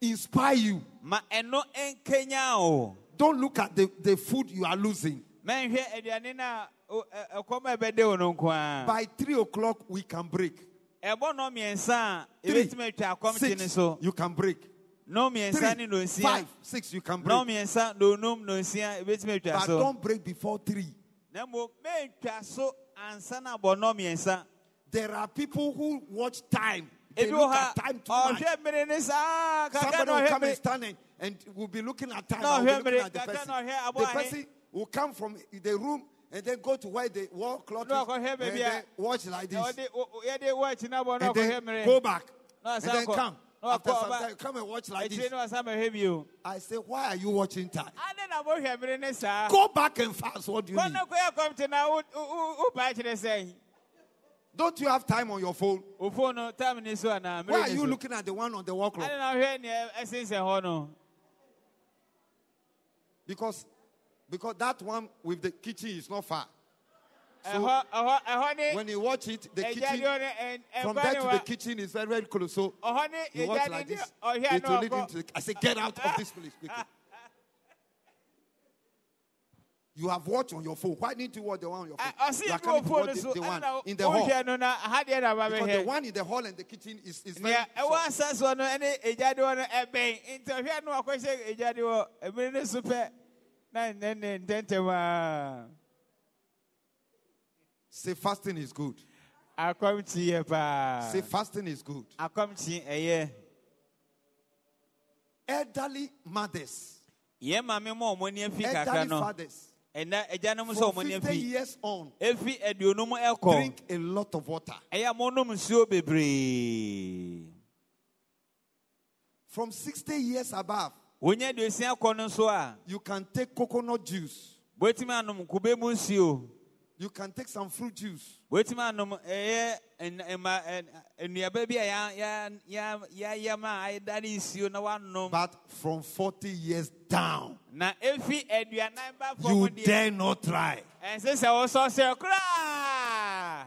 S1: Inspire you.
S2: ma ɛno nkenya
S1: Don't look at the, the food you are losing.
S2: mɛnhwɛ aduane no a o- ɛ- ɛkɔm a ɛbɛde wo no nko a
S1: By three o'clock, we can break.
S2: ɛbɔ no mmiɛnsa a
S1: Three,
S2: ɛbɛtumi atwa akɔmkye no
S1: six, you can break.
S2: no mmiɛnsa ne
S1: Three,
S2: nonsia
S1: six, you can break.
S2: mmiɛnsa nonum nonsia ɛbɛtumi atwa
S1: But don't break before three.
S2: na mmom mɛntwa so ansa na abɔ no mmiɛnsa
S1: There are people who watch time. They look at time too much.
S2: ɔhwɛ mmere ne saa kaka
S1: Somebody will come and stand and, and will be looking at time.
S2: No,
S1: will be looking at the person. The person will come from the room and then go to where the wall clock is and then watch like this.
S2: Na ɔde o- o- yɛde wɔakyi no abɔ no
S1: and then go back. And then come. After some time, come and watch like this.
S2: no asa mahwɛ bio
S1: I say, why are you watching time?
S2: ade na mohwɛ mmere ne saa
S1: Go back and fast. What do you mean? Don't you have time on your phone?
S2: wo phone no time ni so anaa
S1: Why are you looking at the one on the wall clock?
S2: ade na wohwɛ neɛ eh, ɛsensɛn hɔ no
S1: Because because that one with the kitchen is not far.
S2: ne
S1: When you watch it, the
S2: eh,
S1: kitchen
S2: eh,
S1: from
S2: ɛnkwa
S1: there to the kitchen is very very close. So you watch like this.
S2: Oh,
S1: it will lead into. The, I say, get out of this place quickly. You have watched on your phone. Why didn't you watch the one on your phone?
S2: ɔse
S1: you are coming to watch the, the one in the hall.
S2: wohwɛ no na ahadeɛ na
S1: Because the one in the hall and the kitchen is, is very short.
S2: asa soɔ no ne agyadeɛ hɔ no ɛbɛn nti ɔhwɛ no wakɔhyɛ agyadeɛ hɔ mmere ne so pɛ na nnɛ ne ntɛntɛm
S1: Say fasting is good.
S2: akɔmkyi yɛ paa
S1: Say fasting is good.
S2: akɔmkyi ɛyɛ
S1: Elderly mothers,
S2: yɛn maame ma ɔmo ani afi kakra
S1: elderly fathers,
S2: ɛnna agyanom sɛ
S1: from
S2: ɔmo ani
S1: 50
S2: afi
S1: years on,
S2: efi aduonum ɛkɔ
S1: drink a lot of water.
S2: ɛyɛ mo nom nsuo bebree
S1: From 60 years above,
S2: wonya aduosia kɔ no nso a
S1: you can take coconut juice.
S2: Wotumi anom kube mu nsuo
S1: You can take some fruit juice. But from 40 years down,
S2: na efi aduanan ba fam
S1: you dare not try.
S2: ɛnsɛ sɛ wosɔsɛ koraa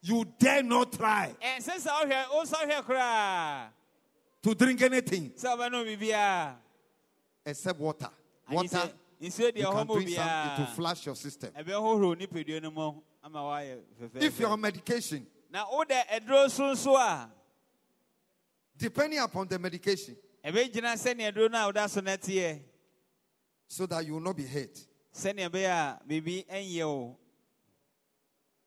S1: You dare not try
S2: ɛnsɛ sɛ wohwɛ wosɔhwɛ koraa
S1: to drink anything
S2: sɛ wobɛnom biribiaa
S1: except water. Water,
S2: sɛ nsuo deɛ
S1: you can
S2: mu
S1: drink some, it will
S2: biaa
S1: flush your system.
S2: ɛbɛhohoro nipadua no mu ama woayɛ
S1: If you're on medication,
S2: na wode ɛduro so
S1: depending upon the medication,
S2: ɛbɛgyina sɛnea duro no a woda so
S1: that you will not be hurt.
S2: sɛnea ɛbɛyɛ a biribi ɛnyɛ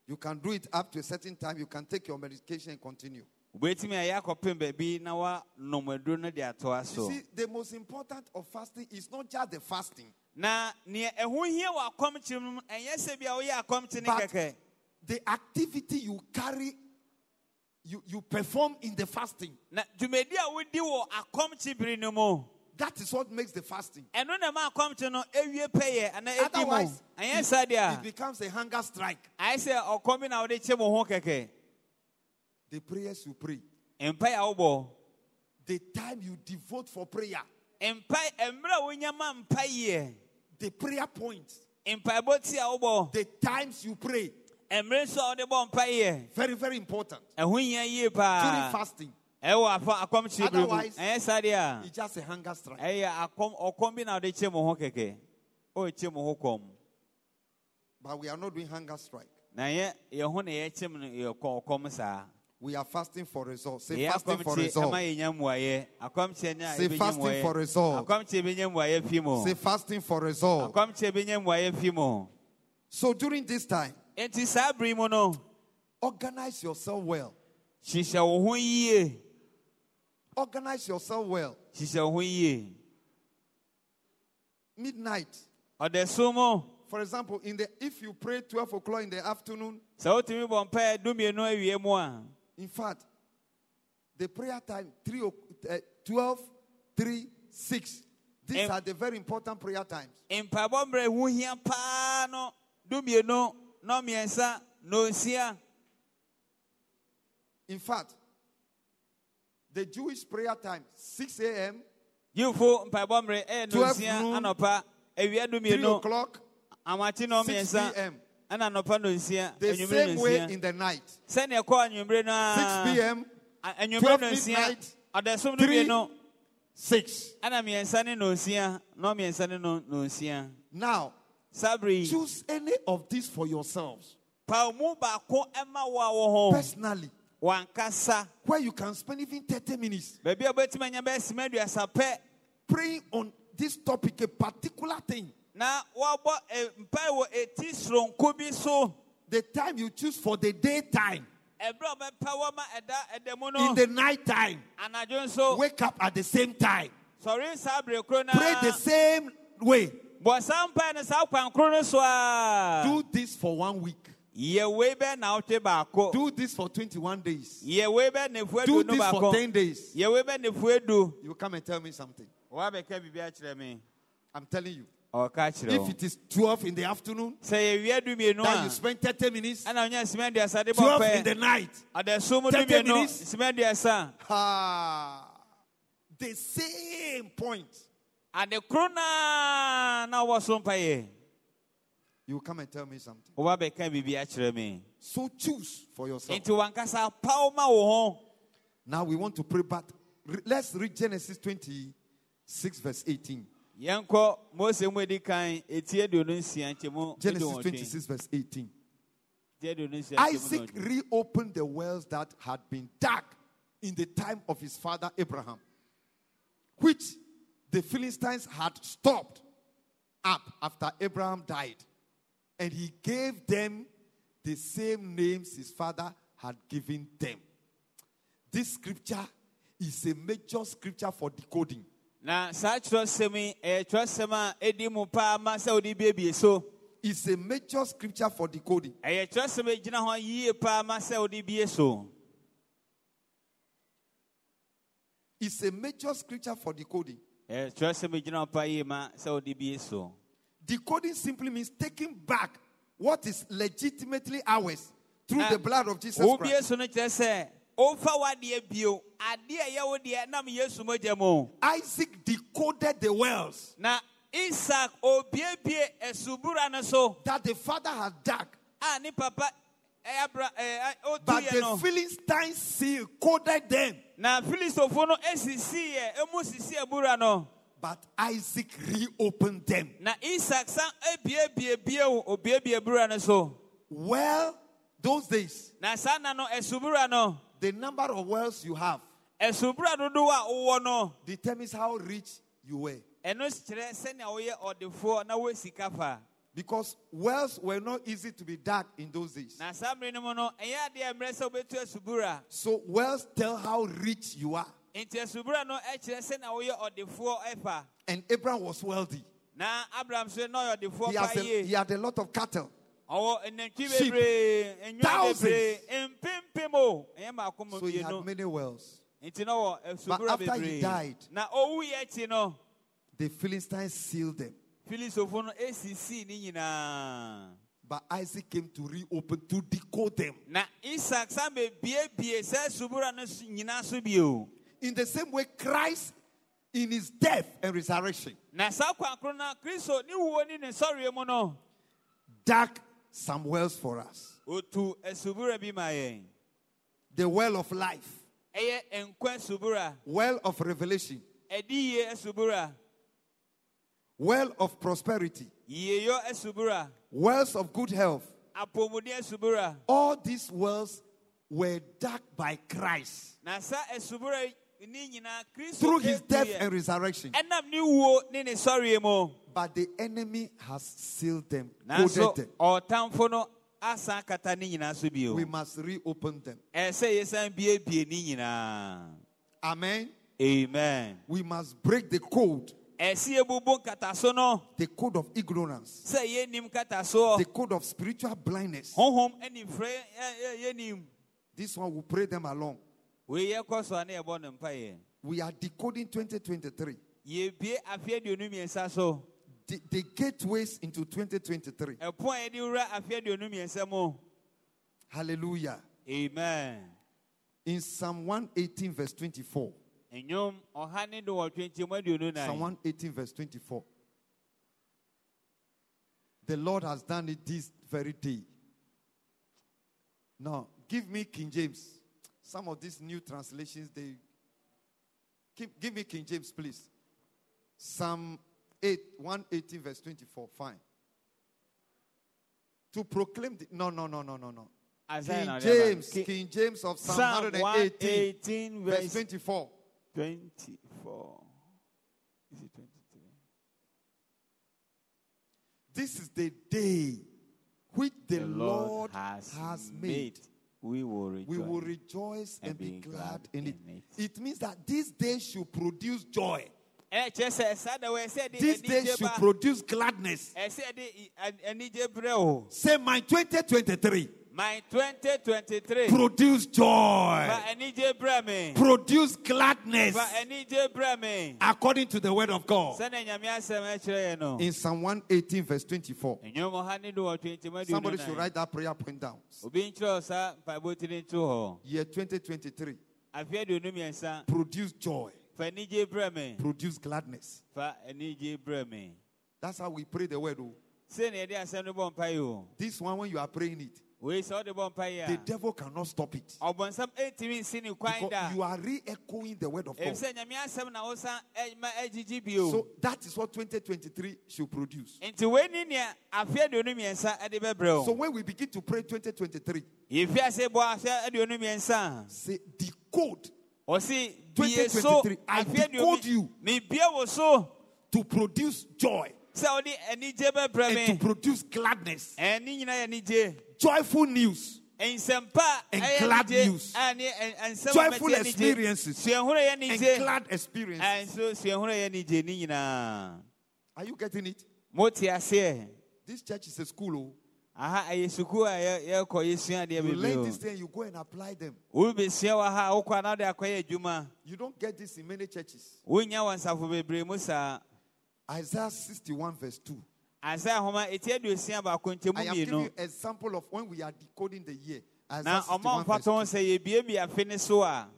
S1: You can do it up to a certain time. You can take your medication and continue.
S2: wobɛtumi a ɛyɛ akɔpem baabi na woanom aduro no de atoa
S1: You see, the most important of fasting is not just the fasting,
S2: na nea ɛho hia wɔ akɔmkye mu no, ɛnyɛ sɛ bia woyɛ akɔmkye ne
S1: But-
S2: kɛkɛ.
S1: the activity you carry, you, you perform in the fasting.
S2: na dwumadi a wodi wɔ akɔmkye bere no mu
S1: That is what makes the fasting.
S2: ɛno na ma akɔmkye no awie pɛyɛ anaa ɛdi mu.
S1: Otherwise,
S2: ɛnyɛ saa
S1: It becomes a hunger strike.
S2: ayɛ sɛ ɔkɔm bi na wode kye mo ho kɛkɛ.
S1: The prayers you pray,
S2: mpae a wobɔ.
S1: The time you devote for prayer,
S2: mpae mmerɛ a wonya ma mpaeɛ
S1: the prayer points,
S2: mpaebɔ ti a
S1: the times you pray.
S2: mmerɛ nso a wode bɔ mpaeɛ.
S1: Very, very important.
S2: ɛho hia yie
S1: During fasting,
S2: ɛwɔ afa akɔmkye bere mu
S1: Otherwise-
S2: ɛnyɛ saa deɛ a.
S1: it's just a hunger strike.
S2: ɛyɛ akɔm ɔkɔm bi na wode kye mo ho kɛkɛ. Ɔrekye mo ho kɔm.
S1: But we are not doing hunger strike.
S2: Na yɛ yɛn ho na yɛkyem no yɛkɔ ɔkɔm saa
S1: We are fasting for results. Say fasting for results.
S2: ɛma yɛnya mmuayɛ akɔmkye ne a
S1: Say fasting for results.
S2: akɔmkye bɛnya mmuayɛ fi mu
S1: Say fasting for results.
S2: akɔmkye bɛnya mmuayɛ fi mu
S1: So during this time,
S2: enti saa bere
S1: organize yourself well.
S2: hyehyɛ wo ho yie
S1: Organize yourself well.
S2: hyehyɛ wo ho yie
S1: Midnight. For example, in the if you pray 12 o'clock in the afternoon,
S2: sɛ wotumi bɔ mpaeɛ dumienu awie mu a
S1: in fact, the prayer time 3 o- uh, 12, 3, 6. These
S2: Em-
S1: are the very important prayer times.
S2: mpaebɔ mmerɛ ɛho hia paa no dumienu na mmiɛnsa nsia
S1: In fact, the Jewish prayer time 6 a.m.,
S2: yiwfo mpaebɔ mmere ɛyɛ
S1: 12
S2: nonsia
S1: noon,
S2: anɔpa awia
S1: 3 o'clock,
S2: amakye no
S1: 6 p.m.
S2: ɛna anɔpa nonsia
S1: The same way in the night.
S2: sɛnea ɛkɔ anwummere no
S1: 6
S2: a
S1: p.m.,
S2: a- anwummere
S1: 12
S2: nonsia
S1: midnight, three, 6.
S2: ɛna mmiɛnsa ne nonsia na mmiɛnsa ne no nonsia
S1: Now,
S2: yi
S1: choose any of these for yourselves
S2: paw mu baako ɛma wo a wɔ ho
S1: personally, where you can spend even 30 minutes
S2: baabi a wobɛtumi anya bɛyɛ sima aduasa pɛ
S1: praying on this topic, a particular thing.
S2: Eh, mpae wɔ eti soronko bi so
S1: The time you choose for the daytime,
S2: ɛberɛ a ɔbɛpa wɔ ma ɛda ɛda mu
S1: in the night time, wake up at the same time,
S2: sɔre saa bere koro
S1: pray the same way.
S2: bɔ saa mpae no saa kwan koro no so
S1: Do this for one week.
S2: yɛ wei bɛ na wotwe baako
S1: Do this for 21 days.
S2: yɛ wei bɛ nefu
S1: Do this for 10 days.
S2: yɛ wei bɛ nefu edu
S1: You come and tell me something.
S2: wɔabɛka biribi akyerɛ me
S1: I'm telling you. If it is 12 in the afternoon,
S2: sɛ yɛwia du mmienu
S1: then you spend 30 minutes.
S2: ɛna ɔnya sima aduasa de bɔ
S1: 12 in the night.
S2: ɔdasom du
S1: 30
S2: mmienu
S1: minutes. Ah, the same point.
S2: ade koro naa na wɔwɔ so mpayɛ
S1: You come and tell me something.
S2: wɔbɛka biribi akyerɛ me
S1: So choose for yourself.
S2: Into wankasa paw ma wo
S1: Now we want to pray, but let's read Genesis 26, verse 18.
S2: Yɛnkɔ mose mu edi kan eti aduonu nsia nkyɛmu
S1: Genesis 26, verse 18.
S2: Ti aduonu nsia nkyɛmu
S1: Isaac reopened the wells that had been dug in the time of his father Abraham, which the Philistines had stopped up after Abraham died. And he gave them the same names his father had given them. This scripture is a major scripture for decoding.
S2: Na saa kyerɛsɛm yi ɛyɛ kyerɛsɛm a edi mu paa ma sɛ wode biebie so
S1: It's a major scripture for decoding.
S2: ɛyɛ kyerɛsɛm a gyina hɔ yie paa ma sɛ wode bie so
S1: It's a major scripture for decoding.
S2: ɛyɛ kyerɛsɛm a gyina hɔ paa yie ma sɛ wode bie so
S1: Decoding simply means taking back what is legitimately ours through
S2: Ah,
S1: the blood of Jesus
S2: wobie
S1: Christ.
S2: so no kyerɛ sɛ womfa w'adeɛ bio. Adeɛ a ɛyɛ wo deɛ nam yesu mogya mu.
S1: Isaac decoded the wells
S2: Now Isaac obiebie asubura no so
S1: that the father had dug,
S2: a ne papa eh, abra eh, ɛɛ
S1: but the
S2: no.
S1: Philistines seal coded them.
S2: na filistofo no esisi yɛ sisi abura no.
S1: But Isaac reopened them.
S2: na isak san ebiebie bio obiebie abura no
S1: Well, those days,
S2: na saa na no asubura no
S1: the number of wells you have
S2: asubura dodoɔ a wowɔ no
S1: determines how rich you were.
S2: ɛno kyerɛ sɛnea woyɛ ɔdefoɔ na woyɛ sika fa
S1: Because wells were not easy to be dug in those days.
S2: na saa mmere no mu no ɛyɛ adeɛ a mmerɛ sɛ
S1: So wells tell how rich you are.
S2: nti asubura no kyerɛ sɛnea woyɛ ɔdefoɔ ɛfa
S1: And Abraham was wealthy.
S2: na abraham so na ɔyɛ ɔdefoɔ
S1: He, has a, he had a lot of cattle. Sheep. Thousands.
S2: bebree mpempem o ɛyɛ maako mu
S1: So he had many wells.
S2: wɔ asubura eh,
S1: after he died-
S2: na owu yɛ akyi no
S1: The Philistines sealed them.
S2: filisofo no esisi eh, ne nyinaa
S1: But Isaac came to reopen, to decode them.
S2: na isak san bebiebie sɛ asubura no so- nyinaa so bio
S1: In the same way, Christ, in his death and resurrection,
S2: na saa kwan koro na kristo ne wuo ne ne nsɔreɛ mu no
S1: dug some wells for us.
S2: otu asubura bi ma yɛn
S1: The well of life,
S2: ɛyɛ nkwa asubura
S1: well of revelation,
S2: ɛdi yie asubura
S1: well of prosperity, wells of good health. All these wells were dug by Christ.
S2: Na saa asubura ne nyinaa kristo
S1: through his death and resurrection.
S2: Ɛnam ne wuo ne ne sɔreɛ mu
S1: But the enemy has sealed them, coded them.
S2: ɔtamfo no asan kata ne nyinaa so bio
S1: We must reopen them.
S2: ɛsɛ yɛsan biebie ne nyinaa
S1: Amen.
S2: amen
S1: We must break the code,
S2: ɛsɛ yɛbubu nkataso
S1: the code of ignorance,
S2: sɛ yɛnim katasoɔ
S1: the code of spiritual blindness.
S2: honhom anifrɛ yɛnim
S1: This one will pray them along.
S2: wei yɛkɔ so a ne yɛbɔ ne mpayɛ
S1: We are decoding 2023.
S2: Yɛbie afe aduonu mmiɛnsa so
S1: The, the gateways into 2023.
S2: ɛpo a yɛde wura afe aduonu mmiɛnsa mu
S1: Hallelujah.
S2: amen
S1: In Psalm 118, verse 24,
S2: Enyom ɔha ne duwɔtwe nkyɛmu aduonu
S1: Psalm
S2: nan.
S1: 118, verse 24. The Lord has done it this very day. Now, give me King James. Some of these new translations, they give, give me King James, please. Psalm 8, 118, verse 24. Fine. To proclaim the no, no, no, no, no, no. King
S2: na ɔde aba.
S1: James,
S2: Ki-
S1: King James of Psalm,
S2: Psalm
S1: 118,
S2: 118
S1: verse
S2: verse
S1: 24.
S2: 24. Is it 23?
S1: This is the day which the,
S2: The
S1: Lord, has, made.
S2: We will rejoice.
S1: We will rejoice and,
S2: and
S1: be glad
S2: glad
S1: in it.
S2: in
S1: It means that this day should produce joy.
S2: Eh, kyerɛ sɛ saa da wɔ ɛsɛ de
S1: This day should produce gladness.
S2: ɛsɛ de i- an- anigye brɛ o.
S1: Say, my 2023
S2: My 2023
S1: produce joy, produce gladness,
S2: Fa anigye brɛ me.
S1: according to the word of God.
S2: Sɛnɛ nyame asɛm ɛkyerɛ yɛn no.
S1: In Psalm 118, verse 24.
S2: Ɛnyɛm ɔha ne duwɔtwe nkyɛmu aduonu
S1: Somebody should write that prayer point down.
S2: Obi nkyerɛ saa mpaebɔtiri nto hɔ.
S1: Year 2023
S2: Afe aduonu mmiɛnsa.
S1: produce joy,
S2: Fa anigye brɛ me.
S1: produce gladness.
S2: Fa anigye brɛ me.
S1: That's how we pray the word. Oh.
S2: Sɛ na yɛde asɛm no bɔ mpaeɛ o.
S1: This one, when you are praying it,
S2: Wei sɛ ɔde bɔ
S1: the devil cannot stop it.
S2: ɔbɔnsɛm ɛntumi nsi ne kwan
S1: Because you are re echoing the word of God.
S2: ɛfisɛ nyame asɛm na wosa ma agyigye bio
S1: So that is what 2023 should produce.
S2: nti wei ne nea afe aduonu mmiɛnsa de bɛbrɛ
S1: So when we begin to pray 2023,
S2: yɛfi ase bɔ afe aduonu mmiɛnsa a
S1: say decode
S2: ɔse bie so
S1: 2023, I
S2: afe
S1: decode you.
S2: aduonu mebie wo so
S1: to produce joy
S2: sɛ wode anigye bɛbrɛ
S1: and to produce gladness.
S2: ɛne nyina yɛ anigye
S1: Joyful news,
S2: nsɛmpa
S1: And
S2: ɛyɛ
S1: glad
S2: anigye
S1: news.
S2: a ne ɛ-
S1: Joyful experiences.
S2: yɛ
S1: and glad experiences.
S2: ɛnso suahunu yɛ anigye ne nyinaa
S1: Are you getting it?
S2: aseɛ
S1: This church is a school. Oh.
S2: Aha ɛyɛ sukuu a yɛ- yɛkɔ adeɛ
S1: You learn this thing, you go and apply them.
S2: wɔ ha wokɔ na wode akɔyɛ adwuma
S1: You don't get this in many churches.
S2: wonya wɔ nsafo bebree mu saa
S1: Isaiah 61, verse 2.
S2: ɛti aduosia baako nkyɛmu
S1: I am giving you example of when we are decoding the year.
S2: na
S1: Isaiah
S2: ɔma
S1: 61, verse
S2: ho
S1: 2.
S2: sɛ yɛbiebie afe ne so a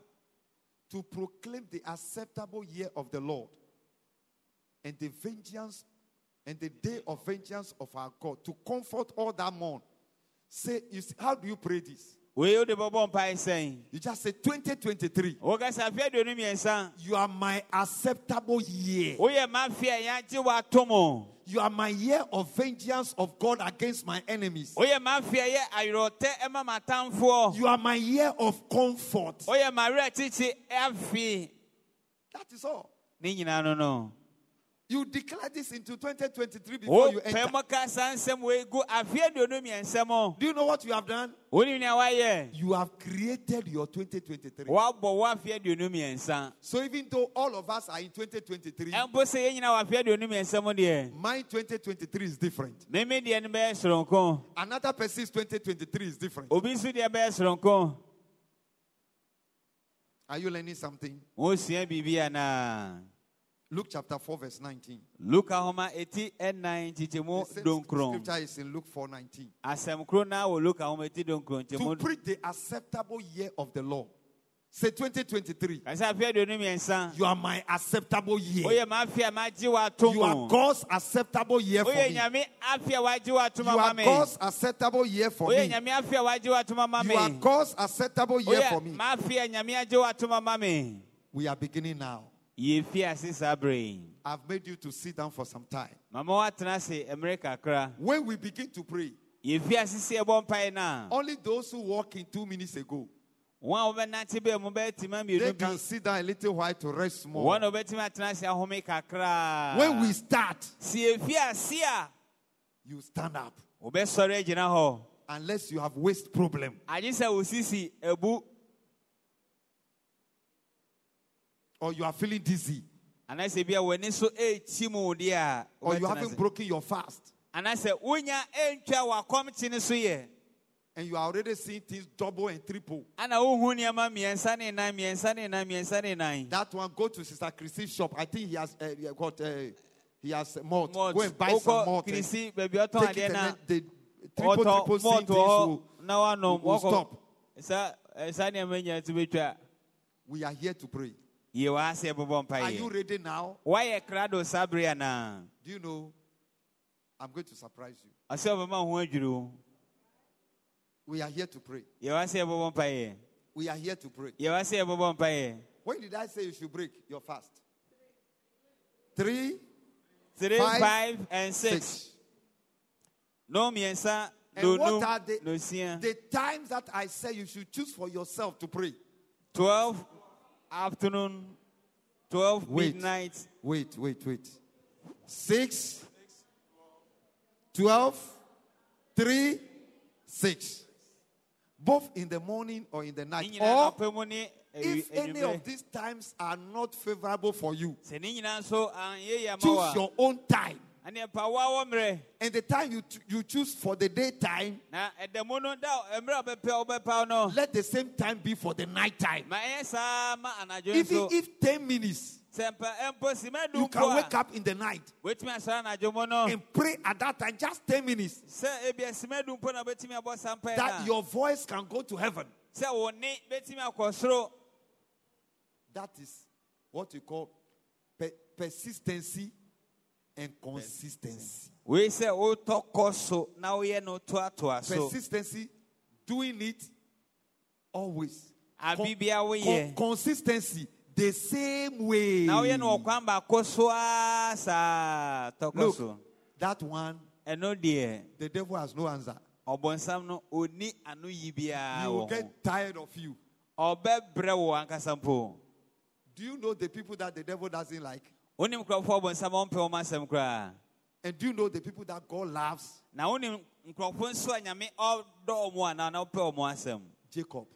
S1: To proclaim the acceptable year of the Lord and the vengeance and the day of vengeance of our God to comfort all that mourn. Say, you see, how do you pray this?
S2: wei wode bɛbɔ mpae sɛn
S1: You just say 2023.
S2: woka sɛ afe aduonu mmiɛnsa
S1: You are my acceptable year.
S2: woyɛ mafe a yɛagye w'ato mo
S1: You are my year of vengeance of God against my enemies.
S2: woyɛ mafe a yɛ awerɛtɛ ɛma m'atamfoɔ
S1: You are my year of comfort.
S2: woyɛ mawerɛ kyekye afe
S1: That is all.
S2: ne nyinaa no no
S1: You declare this into 2023 before you
S2: wopɛ
S1: enter.
S2: mu ka saa nsɛm wei gu afe aduonu mmiɛnsa mu
S1: Do you know what you have done?
S2: wonim nea woayɛ
S1: You have created your 2023.
S2: woabɔ wo afe aduonu mmiɛnsa
S1: So even though all of us are in 2023,
S2: ɛmpo sɛ yɛn nyina wɔ afe aduonu mmiɛnsa mu deɛ
S1: my 2023 is different.
S2: meme deɛ no bɛyɛ soronko
S1: Another person's 2023 is different.
S2: obi nso deɛ bɛyɛ soronko
S1: Are you learning something? Luke chapter 4, verse 19.
S2: luka homa ɛti ɛnan nkyekyɛmu
S1: The same
S2: donkron
S1: scripture is in Luke 4 19.
S2: asɛm koro no wɔ luka homa ɛti donkron
S1: To preach the acceptable year of the Lord. Say 2023.
S2: kasɛ afe aduonu mmiɛnsa
S1: You are my acceptable year.
S2: woyɛ maafe a magye w'ato
S1: You are God's acceptable year for me.
S2: nyame afe a wagye w'ato
S1: You are God's acceptable year for me.
S2: nyame afe a wagye w'ato ma ma me
S1: You are God's acceptable year for
S2: woyɛ
S1: me.
S2: maafe a nyame agye w'ato ma ma me
S1: We are beginning now.
S2: Yɛfi ase saa bere yi
S1: I've made you to sit down for some time.
S2: mama woatena ase mmerɛ kakra
S1: When we begin to pray,
S2: yɛfi ase sɛ ɛbɔ mpae no a
S1: only those who walk in two minutes ago,
S2: wɔn a wɔbɛnante bɛɛ mu bɛɛtima
S1: they can sit down a little while to rest more.
S2: a wɔbɛtumi atena ase ahome kakra
S1: When we start,
S2: si yɛfi ase a
S1: you stand up.
S2: wɔbɛsɔre agyina hɔ
S1: Unless you have waist problem.
S2: agye sɛ wosisi abu
S1: Or you are feeling dizzy.
S2: anaasɛ bi a w'ani so ɛrekyi mu deɛ a
S1: Or you haven't broken your fast.
S2: and I anaasɛ wonya ɛntwa w'akɔmkye no so yɛ
S1: And you are already seeing things double and triple.
S2: ana wohu nneɛma mmiɛnsa ne nan mmiɛnsa ne nan mmiɛnsa
S1: That one, go to Sister Chrissy's shop. I think he has uh, got uh, he has malt.
S2: Malt.
S1: Go and buy some malt. and
S2: kirisi baabi ɔtɔn
S1: Take it and then the triple triple
S2: mɔɔto
S1: things will, will
S2: wɔkɔ
S1: stop.
S2: saa saa nneɛma nyinaa to bɛtwa
S1: We are here to pray.
S2: Yie wɔ ha sɛ yɛbɛbɔ
S1: Are you ready now?
S2: woayɛ krado saa bere anaa
S1: Do you know? I'm going to surprise you.
S2: ɔsɛ ɔbɛma ho adwiri wo
S1: We are here to pray.
S2: yɛwɔ ha sɛ yɛbɛbɔ mpaeɛ
S1: We are here to pray.
S2: yɛwɔ ha sɛ yɛbɛbɔ mpaeɛ
S1: When did I say you should break your fast? Three,
S2: three
S1: Five,
S2: five and six
S1: six.
S2: no mmiɛnsa
S1: And what
S2: nonum
S1: are the,
S2: nosia
S1: the times that I say you should choose for yourself to pray?
S2: 12 afternoon 12
S1: Wait.
S2: midnight
S1: Wait, wait, wait. Six, twelve, three, six. Both in the morning or in the night. Or
S2: ne eh,
S1: if eh,
S2: any
S1: of these times are not favorable for you,
S2: sɛ ne nyinaa nso anyɛ ah, yɛ
S1: choose your own time.
S2: A ɛne ɛpa woa wɔ mmerɛ
S1: And the time you, you choose for the daytime,
S2: na ɛda mu no da mmerɛ a wobɛpɛ wobɛpa no
S1: let the same time be for the night time.
S2: ma ɛyɛ saa ma anadwo
S1: Even if 10 minutes,
S2: sɛ mpa mpo sima
S1: you can wake up in the night
S2: wobɛtumi asɔre anadwo mu no.
S1: and pray at that time, just 10 minutes,
S2: sɛ ebia sima du mpo na wobɛtumi abɔ saa mpaeɛ
S1: that your voice can go to heaven.
S2: sɛ wo ne bɛtumi akɔ soro.
S1: That is what we call pe- persistency consistency.
S2: wei sɛ wotɔ oh, kɔ so na woyɛ no toatoa so
S1: Persistency, doing it always. Con- consistency, the same way.
S2: na woyɛ no wɔ kwan baako so ah, a saa tɔkɔ
S1: Look, that one,
S2: eh,
S1: the devil has no answer.
S2: ɔbɔnsam no ɔni ano yi biara
S1: He will get tired of you.
S2: ɔbɛbrɛ wo ankasa mpo
S1: Do you know the people that the devil doesn't like?
S2: Wonim nkurɔfoɔ ɔbɔnsam ɔmpɛ wɔm asɛm koraa
S1: And do you know the people that God loves?
S2: na wonim nkurɔfoɔ nso a nyame ɔdɔ ɔmo anaa na wopɛ ɔmo asɛm
S1: Jacob.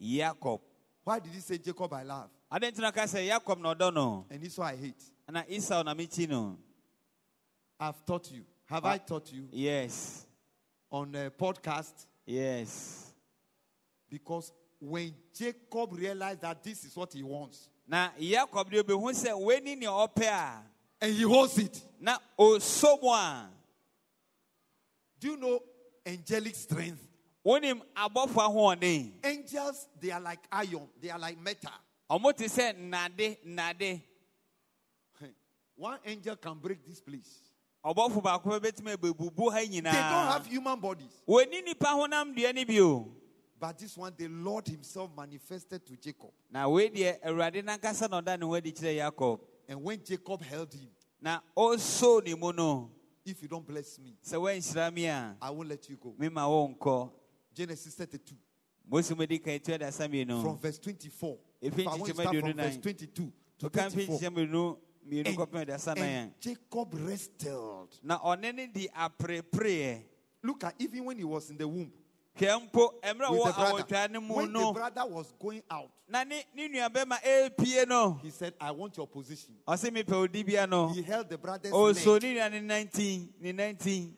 S2: yakob
S1: Why did he say Jacob I love?
S2: ade nti na ɔka sɛ yakob na ɔdɔ no
S1: And Esau I hate?
S2: na esau na mekyi no
S1: I've taught you. Have I taught you
S2: yes
S1: on a podcast?
S2: yes
S1: Because when Jacob realized that this is what he wants,
S2: na yakob deɛ obɛhu sɛ w'ani nea ɔpɛ a
S1: and he holds it.
S2: na mu a
S1: Do you know angelic strength?
S2: wonim abɔfo ahoɔden
S1: Angels, they are like iron, they are like metal.
S2: ɔmo te sɛ nnade nnade
S1: One angel can break this place.
S2: ɔbɔfo baako bɛtumi abɛbubu ha
S1: They don't have human bodies.
S2: wɔni nipa honam dua no bio
S1: But this one, the Lord Himself manifested to Jacob.
S2: na wei deɛ awurade nankasa na ɔda ne ho adi kyerɛ yakob
S1: And when Jacob held him,
S2: na ɔso ne mu no
S1: if you don't bless me,
S2: sɛ woanhyira me a
S1: I won't let you go.
S2: mema wonkɔ
S1: Genesis 32,
S2: mose mu di kan tu adasa
S1: from verse 24.
S2: If
S1: If I want to start from verse 22 to
S2: ɔka mfe
S1: 24.
S2: nkyɛ mmienu mmienu kɔpem adasa
S1: And, and Jacob rested.
S2: na ɔne ne di aperepereɛ
S1: Look at even when he was in the womb
S2: hwɛ mpo mmerɛ
S1: with
S2: wɔ
S1: the
S2: no
S1: When the brother was going out,
S2: na ne ne no
S1: he said, I want your position.
S2: ɔse mepɛ odibea no
S1: He held the brother's oh,
S2: ɔso
S1: neck.
S2: ne nua ne nantin ne nantin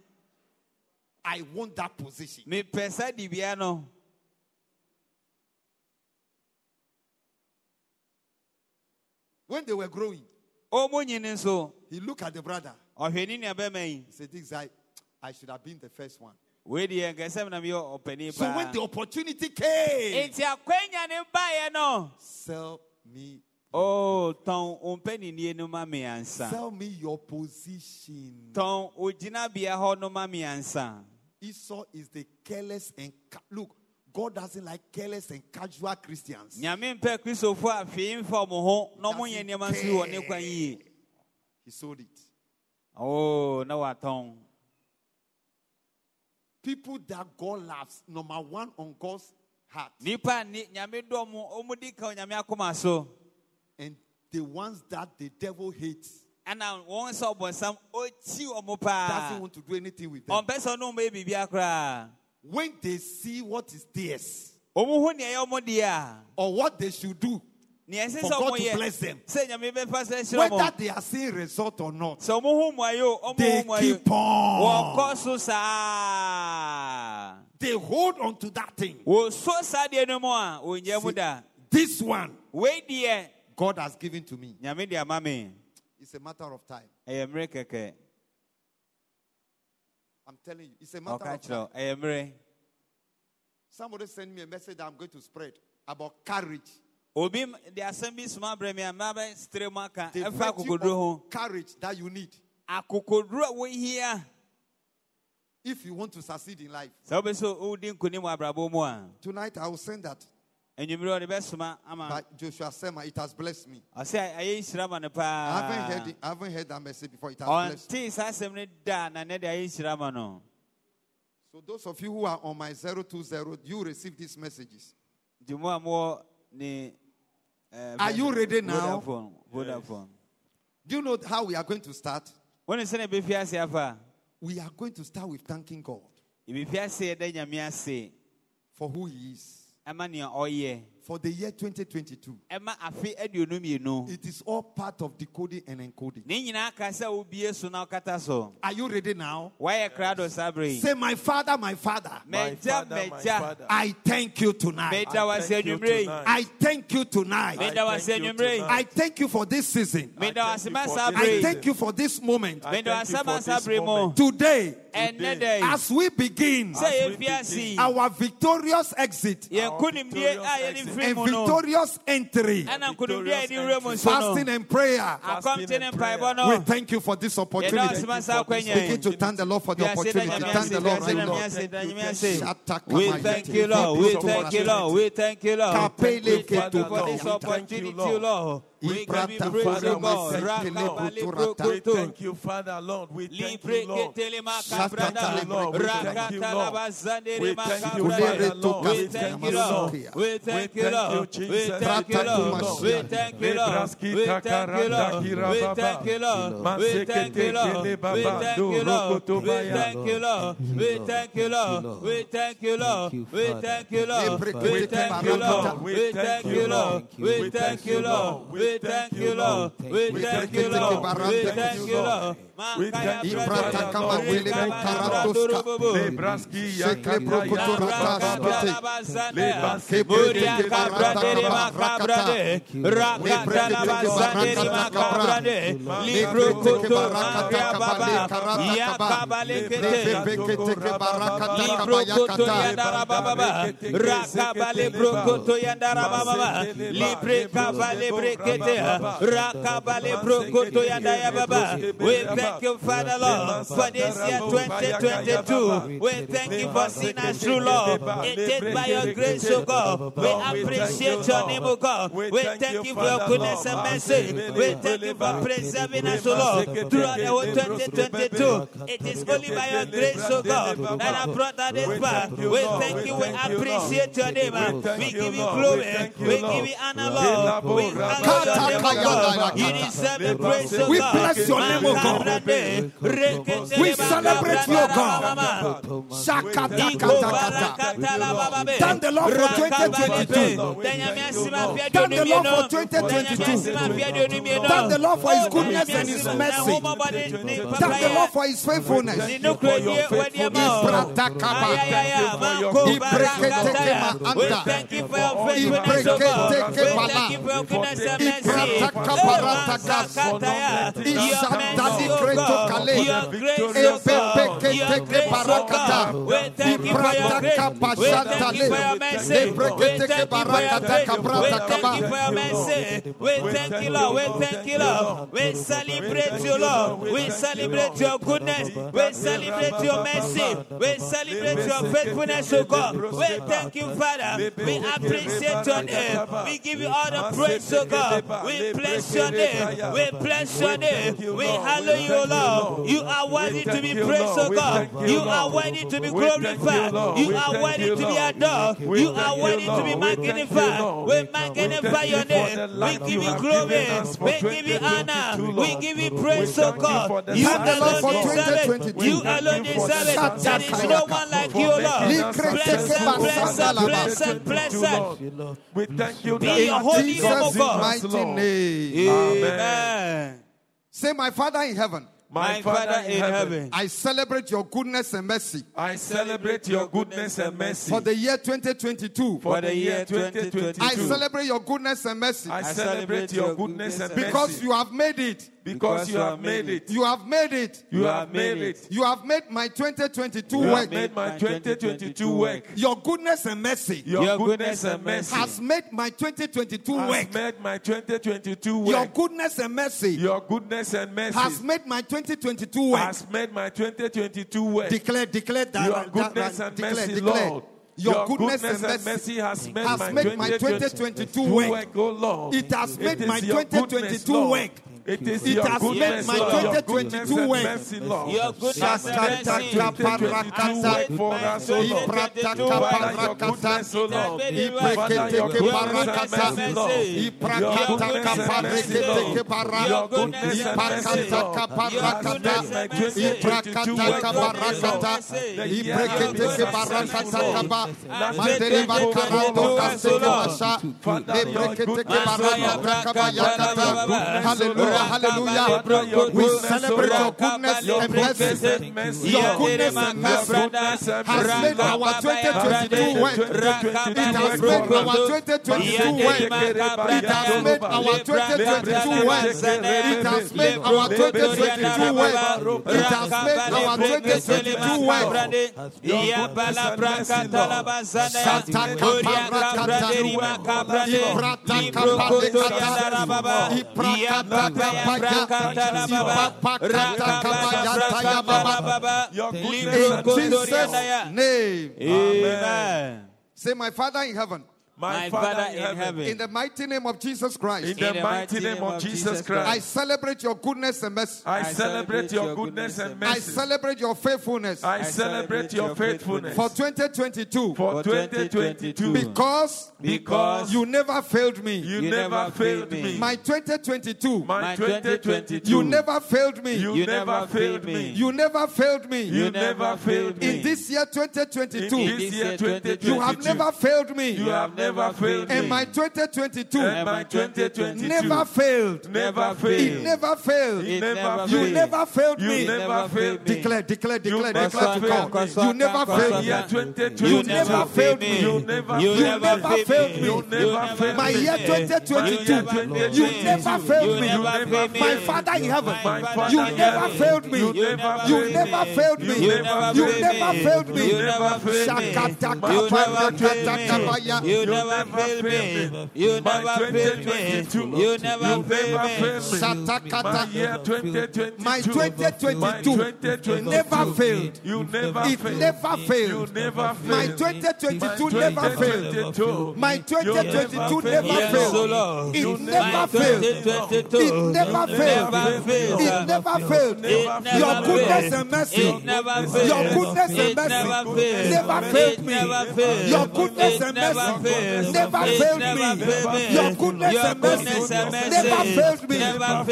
S1: I want that position.
S2: mepɛ saa dibea no
S1: When they were growing,
S2: oh, nyini nso
S1: he looked at the brother.
S2: ɔhwɛ ne nuabɛma yi
S1: He said, This guy, I should have been the first one.
S2: Wei deɛ nkɛsɛm na meyɛ ɔpani
S1: So when the opportunity came,
S2: enti akwanya ne baeɛ no
S1: sell me,
S2: o tɔn wo mpaninie no ma me ansa
S1: sell me your position.
S2: tɔn ogyinabea hɔ no ma me ansa
S1: Esau is the careless and look. God doesn't like careless and casual Christians.
S2: nyame mpɛ kristofoɔ a hwee mfa mo ho na ɔmo yɛ nneɛma nso wɔ ne kwan yie
S1: He sold it.
S2: o na watɔn
S1: People that God loves, number one on God's heart,
S2: nipa a ni nyame dɔ mo ɔmo di ka nyame akoma so
S1: and the ones that the devil hates.
S2: Ɛna wɔn sɛ ɔbɔnsam ɔkyi ɔmo
S1: doesn't want to do anything with them.
S2: ɔmpɛ sɛ ɔno ɔmo yɛ biribiara koraa
S1: When they see what is theirs
S2: ɔmo ho nea ɛyɛ ɔmo deɛ a
S1: or what they should do, For God to bless them.
S2: sɛ nyame bɛfa sɛ hyɛ
S1: whether they are seeing result or not,
S2: sɛ ɔmo ho mmuayɛ o ɔmo
S1: they keep on.
S2: wɔkɔ so saa
S1: They hold on to that thing.
S2: wɔso saa deɛ no mu a ɔnyɛ mu
S1: See, This one God has given to me.
S2: nyame de ama me
S1: It's a matter of time.
S2: ɛyɛ mmerɛ kɛkɛ
S1: I'm telling you, it's a matter
S2: ɔka
S1: of time.
S2: kyerɛ wo, ɛyɛ mmerɛ
S1: Somebody sent me a message that I'm going to spread about courage.
S2: Obi de asɛm bi soma brɛ me a maba setere mu aka
S1: The
S2: ɛfa akokoduro ho
S1: of courage that you need
S2: akokoduro a wohia
S1: if you want to succeed in life.
S2: sɛ wobɛ sɛ wodi nkonim wɔ abrabɔ mu a
S1: Tonight I will send that
S2: anwummerɛ ɔde bɛsoma ama
S1: by Joshua Selman. It has blessed me.
S2: ɔsɛ ayɛ nhyira ma no
S1: I haven't
S2: paa
S1: heard it, I haven't heard that message before. It has blessed me.
S2: saa asɛm no da na nɛ de nhyira ma no
S1: So those of you who are on my 020, you receive these messages.
S2: mu a mowɔ ne eh,
S1: Are you ready now?
S2: Vodafone, Vodafone.
S1: Do you know how we are going to start?
S2: wone sɛ ne bɛfi ase afa
S1: We are going to start with thanking God
S2: yɛbɛfi ase ɛda nyame ase
S1: for who He is for the year 2022. It is all part of decoding and encoding. Are you ready now?
S2: Yes.
S1: Say, My Father, my Father.
S3: My father, my father.
S1: I thank you tonight.
S3: I thank you tonight.
S1: I thank you, tonight.
S3: I thank you, tonight.
S1: I thank you for this season.
S3: I thank you for this
S1: moment. Today,
S2: today.
S1: As we begin our victorious exit and victorious entry, fasting and prayer, we thank you for this opportunity. Begin to thank the Lord for the opportunity. Thank the Lord.
S2: We thank you, Lord. We thank you, Lord. We thank you, Lord. We thank you,
S1: Lord.
S2: We
S1: thank you, Lord.
S3: We
S2: brokoto.
S3: thank you, Father, Lord. We thank you, Lord.
S2: ketele
S1: Shakata
S2: makabrada.
S1: Lord.
S3: We thank you,
S2: Rakata
S3: Lord. We thank you,
S2: makabrada.
S3: Father, Lord.
S2: We
S3: We
S2: thank
S3: thank
S2: you,
S3: you,
S2: Lord.
S3: Lord.
S2: We thank you,
S3: thank
S2: Lord. We thank you,
S1: Thank
S2: Lord.
S1: Lord.
S2: We thank you, Lord. We thank you, Lord. We thank you, Lord. We thank you, Lord. We thank you, Lord. We thank you, Lord. We thank you, Lord. We thank you, Lord. We thank you, Lord. We thank you, Lord. We thank you, Lord. We thank you, Lord. We thank you, Lord. We thank you, Lord. We thank you, Lord.
S3: We thank you,
S1: Ibrata
S3: Father,
S1: kama
S3: Lord. We
S1: vile
S3: thank you,
S1: karatoska.
S3: Lord. Lebraski
S1: Shekle
S3: yakata
S1: brokoto
S3: yakata
S1: rata
S3: baba.
S1: skite.
S3: Lebraski
S2: Muria
S3: tekele
S2: cabrade
S3: baba.
S2: macabrade, rakata la bazande macabrade, libro koto maria baba, ya kabale kete, libro koto yandara baba, rakabale brokoto yandara baba, libre kabale brekete, rakabale brokoto yandaya baba. We thank you, Father Lord, for this year 2022. We thank you for seeing us through, Lord. It is by your grace, O God. We appreciate your name, O God. We thank you for your goodness and mercy. We thank you for preserving us, O Lord, throughout the whole 2022. It is only by your grace, O God, that I brought us this far. We thank you. We appreciate your name. We give you glory. We give you honor, Lord. We honor your name, O God. You deserve the praise, O God.
S1: We bless your name, O God. We celebrate you, O God. Thank the Lord for 2022. Thank the Lord for 2022. Thank the Lord for His goodness and His mercy. Thank the Lord for His faithfulness.
S2: Thank you for your faithfulness, O God. We thank you, Lord. We thank you, Lord. We celebrate you, Lord. We celebrate your goodness. We celebrate your mercy. We celebrate your faithfulness, oh O God. We thank you, Father. We appreciate your name. We give you all the praise, O God. We bless your name. We bless your name. We hallow you, Lord. You are worthy to be praised, O God. You are worthy to be glorified. You are worthy to be adored. You are worthy to be magnified. We magnify your name. We give you glory. We give you honor. We give you praise, O God. You
S1: Thank the Lord for
S2: alone deserve it. You alone deserve it. There is no one like you, Lord. Blessed, blessed, blessed, blessed.
S3: We thank you,
S2: Be
S3: that
S2: your
S1: In
S2: holy name, O God.
S1: Mighty name.
S2: Amen.
S1: Say, My Father in heaven,
S2: My Father in heaven.
S1: I celebrate your goodness and mercy
S3: I celebrate your goodness and mercy
S1: for the year 2022.
S3: for the year 2022.
S1: I celebrate your goodness and mercy
S3: I celebrate your goodness and mercy.
S1: because you have made it
S3: Because you have made it.
S1: You have made it.
S3: You have made it.
S1: You have made my 2022
S3: You
S1: work.
S3: have made my 2022 work.
S1: Your goodness and mercy
S3: Your
S2: Your
S3: goodness and mercy
S1: has made my 2022
S3: has
S1: work.
S3: made my 2022 work.
S1: Your goodness and mercy
S3: Your goodness and mercy
S1: has made my 2022 work.
S3: has made my 2022 work.
S1: Declare, declare that.
S3: Your goodness
S1: that-
S3: and
S1: declare,
S3: mercy,
S1: declare.
S3: Lord.
S1: Your, goodness, and mercy,
S3: has made
S1: has
S3: my
S1: made my 2022 work.
S3: work, oh Lord.
S1: It has made
S3: is
S1: my
S3: your
S1: 2022
S3: goodness, Lord.
S1: work.
S3: It is
S1: it has made my 2022
S3: mercy, Lord.
S2: Your goodness and mercy.
S3: Parakata parakata
S1: iprata
S3: parakata
S1: iprekete
S3: ke parakata
S1: iprakata kaparekete
S3: ke
S1: parakata
S3: iprakata
S1: kaparakata iprakata
S3: kaparakata
S1: iprekete ke
S3: parakata
S1: kaba mandele bakarado kasete
S3: masha
S1: iprekete
S3: ke
S1: parakata kaba yakata hallelujah hallelujah. We celebrate your goodness
S3: Your
S1: and
S3: goodness
S1: mercy.
S3: and mercy.
S1: Your
S3: Lord.
S1: goodness and mercy
S3: Your goodness and
S1: has made our 2022 work. It has made our 2022 work. It has made our 2022 work. It has made our 2022 work. It has made our 2022 work.
S3: Your
S1: In
S3: goodness and mercy.
S1: Jesus' name.
S2: Amen.
S1: Say, My Father in heaven,
S2: My Father in heaven.
S1: in the mighty name of Jesus Christ,
S3: In the mighty name of Jesus
S1: I
S3: Christ,
S1: celebrate your goodness and mercy.
S3: I celebrate your goodness and mercy.
S1: I celebrate your faithfulness
S3: I celebrate your faithfulness
S1: for 2022
S3: for 2022
S1: because
S3: because
S1: you never failed me.
S3: you
S2: You
S3: never
S2: never
S3: failed
S2: failed
S3: me.
S2: me.
S1: My 2022,
S3: My 2022
S1: you never failed me.
S3: you
S2: You
S3: never
S2: never
S3: failed
S2: failed
S3: me.
S2: me.
S1: You never failed me.
S3: You never failed me.
S1: In this year 2022.
S3: In
S1: 2022,
S3: this year 2022
S1: you have never failed me.
S3: you have never failed
S1: And my 2022
S3: And my 2022
S1: never failed.
S3: never
S1: It never failed.
S3: It never
S1: You never failed
S3: You
S1: me.
S3: never failed me.
S1: Declare, declare, declare, declare to God. You never failed me. You never failed me.
S3: You never
S2: You
S3: failed
S1: never
S3: me.
S1: failed me.
S3: You never failed me.
S1: My
S3: me.
S1: year 2022, you never failed me.
S2: You never failed me.
S1: My Father in heaven, you never failed me.
S3: you never failed me. You never failed me.
S2: You never failed me. You never failed me never fail me. You never fail me. You never fail me.
S3: My 2022
S1: never failed.
S3: You never failed.
S1: it
S3: never failed.
S1: My 2022 never failed. My 2022 never failed. It never failed. It never failed. It never failed. Your goodness and mercy. Your goodness and mercy
S2: never failed
S1: me. Your goodness and mercy
S2: failed
S1: never failed me. Your goodness and mercy never failed me.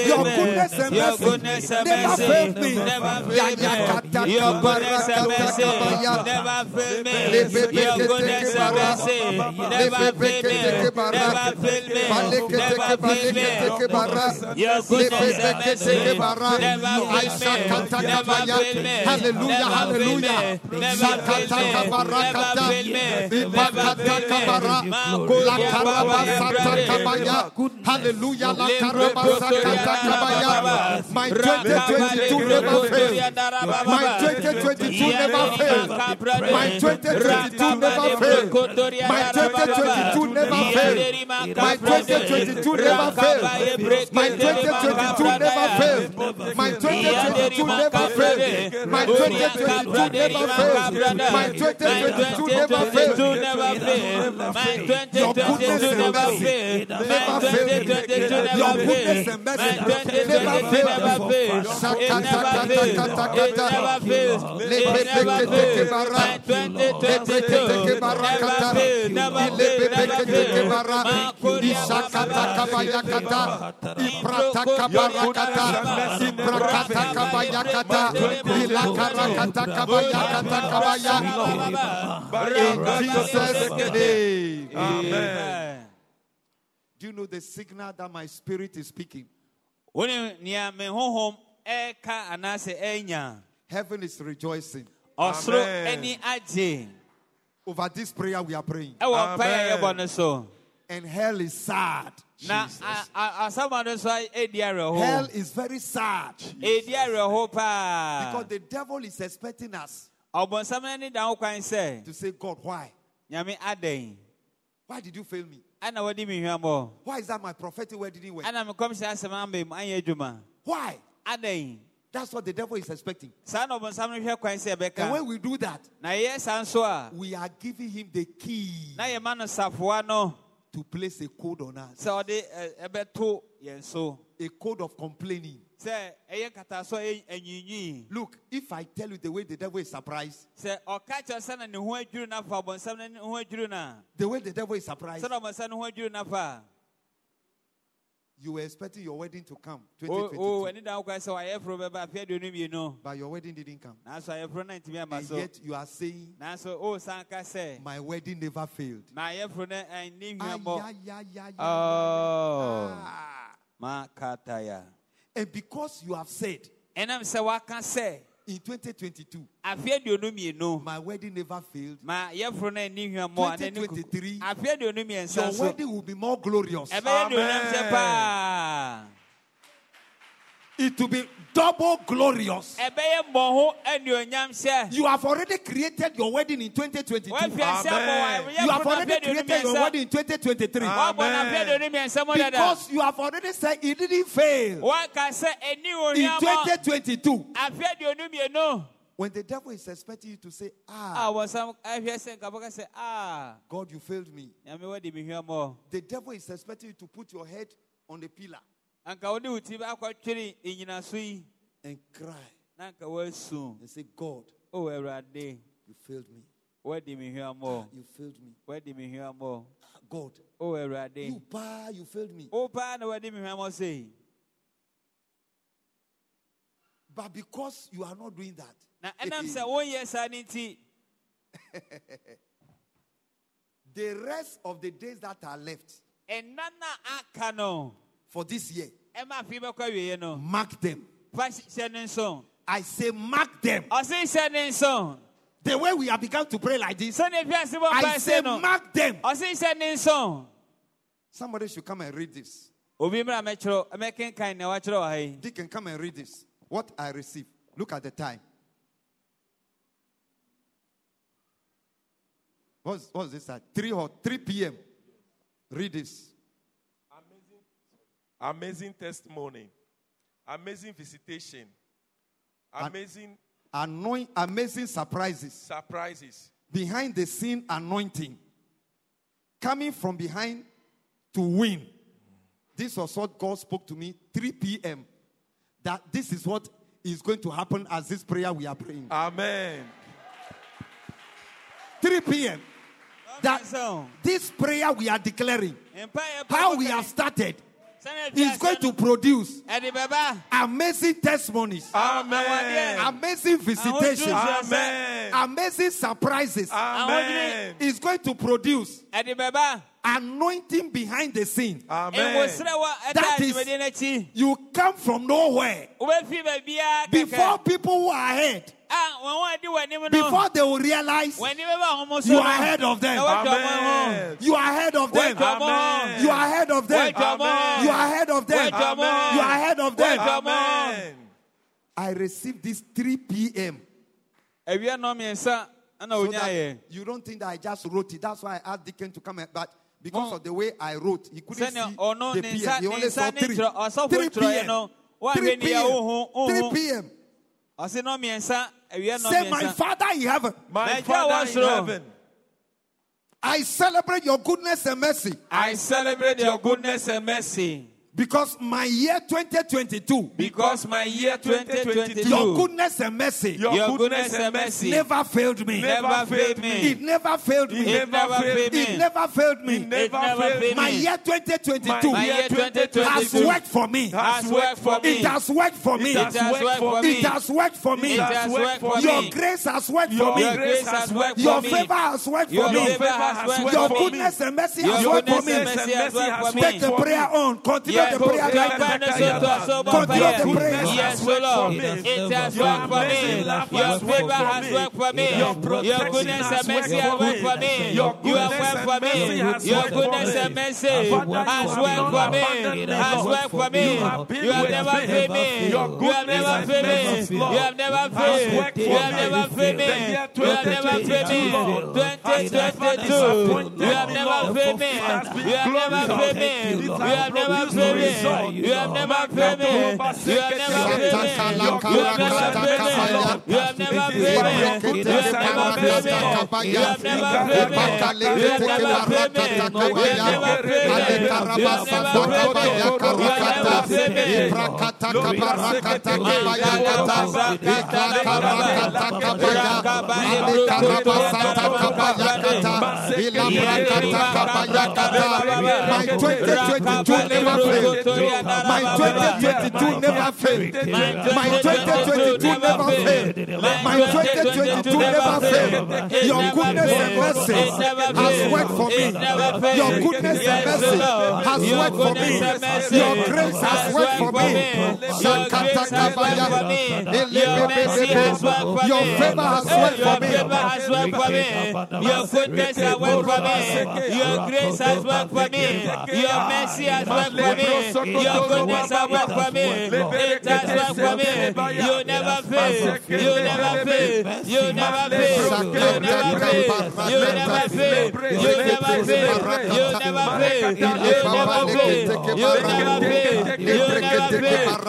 S1: Your goodness and mercy never failed me.
S2: Your goodness and mercy never failed me. Your goodness and mercy never failed me. Never failed me. Never failed me. Your goodness and mercy never failed me.
S1: Hallelujah, hallelujah.
S2: Never failed me. Never failed me. Never failed me
S1: kabara. La karabasata kabaya. Hallelujah. La karabasakata kabaya. My 2022 never failed. My 2022 never failed. My 2022 never failed. My 2022 never failed. My 2022 never failed. My 2022 never failed. My 2022 never failed. My 2022 never failed. My 2022 never failed. Your never fail. Never In Jesus' name.
S3: Amen.
S1: Do you know the signal that my spirit is speaking? Heaven is rejoicing.
S3: Amen.
S1: Over this prayer we are praying.
S3: Amen.
S1: And hell is sad. Jesus. Hell is very sad.
S2: Jesus.
S1: Because the devil is expecting us to say, God, why? Why did you fail me?
S2: ɛna wɔde me hwammɔ
S1: Why is that my prophetic word didn't work?
S2: ɛna mekɔmhyɛ asɛm amba mu anyɛ adwuma
S1: Why? That's what the devil is expecting.
S2: saa na ɔbɔnsɛm no hwɛ kwan sɛ
S1: And when we do that,
S2: na yɛyɛ saa
S1: we are giving him the key
S2: na yɛma no safoa no
S1: to place a code on us,
S2: sɛ ɔde ɛ, ɛbɛto yɛn so
S1: a code of complaining.
S2: Sɛ ɛyɛ nkataso a ɛyɛ anwiinwii
S1: Look, if I tell you the way the devil is surprised,
S2: sɛ ɔka kyerɛ sɛ na ne ho adwiri no afa ɔbɔnsɛm no ne ho adwiri no a
S1: the way the devil is surprised,
S2: sɛ na ɔbɔnsɛm no ho adwiri no afa a
S1: you were expecting your wedding to come 2022,
S2: ani da ho kwan sɛ ayɛforo bɛba afe aduonu mmienu
S1: but your wedding didn't come.
S2: nanso ayɛforo no antumi ama
S1: And yet you are saying,
S2: nanso o san ka sɛ
S1: My wedding never failed.
S2: ma ayɛforo no ɛnni
S1: Ay, ay, ay, ay, ay,
S2: Oh.
S1: ah. And because you have said
S2: ɛnam sɛ waka sɛ
S1: in 2022,
S2: afe aduonu mmienu
S1: my wedding never failed,
S2: ma ayɛforo no anni hwammɔ a n'ani kuku
S1: 2023,
S2: afe aduonu mmiɛnsa
S1: your
S2: nso
S1: wedding will be more glorious.
S2: ɛbɛyɛ aduonam sɛ
S3: Amen.
S2: paa
S1: It will be double glorious.
S2: ɛbɛyɛ mmɔho anuonyam sɛ
S1: You have already created your wedding in 2022.
S3: Amen.
S1: You have already created your wedding in 2023.
S3: Amen.
S2: aduonu mmiɛnsa mu dada
S1: Because you have already said it didn't fail
S2: waka sɛ ɛni
S1: in
S2: ohiamɔ
S1: 2022.
S2: afe aduonu mmienu
S1: When the devil is expecting you to say, Ah,
S2: wɔsam ahwɛ sɛ nkabɔka sɛ a
S1: God, you failed me.
S2: nyame wadi me hwammɔ
S1: The devil is expecting you to put your head on the pillar
S2: anka wode wo ti akɔtwere nnyinaso yi
S1: and cry
S2: na anka woasu
S1: and say, God,
S2: o awurade
S1: you failed me.
S2: wadi me more?
S1: You failed me.
S2: wadi me more?
S1: Ah, God,
S2: o awurade
S1: you pa, you failed me.
S2: wo paa na wadi me hwammɔ say?
S1: But because you are not doing that,
S2: na ɛnam sɛ wonyɛ saa no nti
S1: the rest of the days that are left
S2: ɛna na aka no
S1: for this year,
S2: ɛma afei bɛkɔ awieɛ no
S1: mark them.
S2: fa hyɛ ne
S1: I say, mark them.
S2: ɔse hyɛ ne nso
S1: The way we have begun to pray like this,
S2: sɛne fiase bɔ
S1: I say, mark them.
S2: ɔse hyɛ ne nso
S1: Somebody should come and read this.
S2: obi mmra mɛkyerɛw mɛkenkan nea wakyerɛ wɔ ha yi
S1: Deacon, come and read this. What I received. Look at the time. What's, what's this at? 3 or 3 p.m. Read this.
S3: Amazing testimony. Amazing visitation. Amazing
S1: Anoint, amazing surprises.
S3: surprises.
S1: Behind the scene anointing. Coming from behind to win. This was what God spoke to me 3 p.m. That this is what is going to happen as this prayer we are praying.
S3: Amen.
S1: 3 p.m. That this prayer we are declaring,
S2: mpaeɛ
S1: how we have started,
S2: sɛne
S1: is going to produce amazing testimonies,
S3: Amen.
S1: amazing visitations,
S3: Amen.
S1: amazing surprises.
S3: Amen.
S1: Is going to produce anointing behind the scene.
S3: Amen.
S2: nwosrɛ wɔ ɛda
S1: That is-
S2: adwumadeɛ no akyi
S1: You come from nowhere before people who are ahead,
S2: a wɔn a adi w'anim no
S1: before they will realize
S2: w'ani bɛba ɔmo so
S1: you are ahead of them.
S2: na woatwa ɔmo ho
S3: Amen.
S1: You are ahead of them.
S2: woatwa ɔmo ho
S3: Amen.
S1: You are ahead of them.
S2: woatwa
S1: You are ahead of them.
S2: woatwa
S1: You are ahead of them.
S2: Woatwa ɔmo ho
S3: Amen.
S1: I received this 3 p.m.
S2: awia nɔ mmiɛnsa ɛna
S1: So that you don't think that I just wrote it. That's why I asked Deacon to come. and- But because of the way I wrote, he couldn't see the PM. He only saw
S2: nsa
S1: three.
S2: twerɛ
S1: 3 p.m. 3
S2: woahwɛ ne yɛ wohu
S1: p.m. 3 p.m.
S2: I
S1: say, my
S2: mmiɛnsa.
S1: Father in heaven,
S3: My Father in heaven,
S1: I celebrate your goodness and mercy.
S2: I celebrate your goodness and mercy
S1: because my year 2022,
S2: because my year 2022
S1: your goodness and mercy
S3: your,
S2: Your
S3: goodness,
S2: goodness
S3: and
S2: and
S3: mercy
S1: never failed me.
S2: never failed me.
S1: It never failed me.
S3: It never failed
S2: me.
S1: It never failed me.
S3: It never
S2: never
S3: failed
S2: failed
S1: My
S2: me.
S1: year 2022
S3: My
S2: year 2022
S1: has
S2: 2022
S1: worked for me.
S2: has worked for me.
S1: It has worked for me.
S3: It has
S2: worked for me.
S1: It has worked for me.
S2: It has worked for me.
S1: Your grace has worked for me.
S2: Your grace has worked for me.
S1: favor has worked
S2: Your
S1: for me.
S2: favor has worked for me.
S1: goodness and mercy
S2: Your
S1: has worked for
S2: goodness and mercy has worked for me.
S1: Take the prayer on. Continue
S4: the prayer right now. Continue the prayer.
S2: Yes, O Lord. It has worked for me. Your favor has worked for me. Your goodness and mercy has worked for me. You have worked for me. Your goodness and mercy has worked for me. Has worked for me. You have never failed me. You have never failed me. You have never failed. You have never failed me. You have never failed me. 2022. You have never failed me. You have never failed me. You have never failed me. You have never failed me. You have never failed me. You have never failed me. You have never failed me. You have never failed me. You have never failed me. You have never failed me. You have never failed me. You have never failed me. You have never failed me. You have never failed me.
S4: My 2022 never failed. My 2022 never failed. My 2022 never failed. My 2022 never failed. Your goodness and mercy has worked for me. Your goodness and mercy has worked for me. Your grace has worked for me. Your favor has worked for me.
S2: Your goodness has worked for me. Your grace has worked for me. Your mercy has worked for me. Your goodness has worked for me. It has worked for me. You never fail. You never fail. You never fail. You never fail. You never fail. You never fail. You never fail. You never fail. You never fail. You never fail.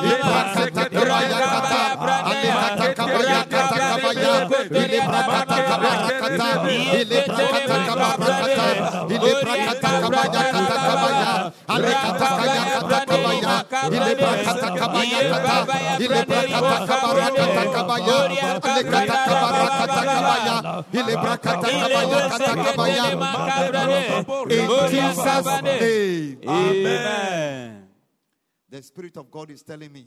S2: Ele
S1: the Spirit of God is telling me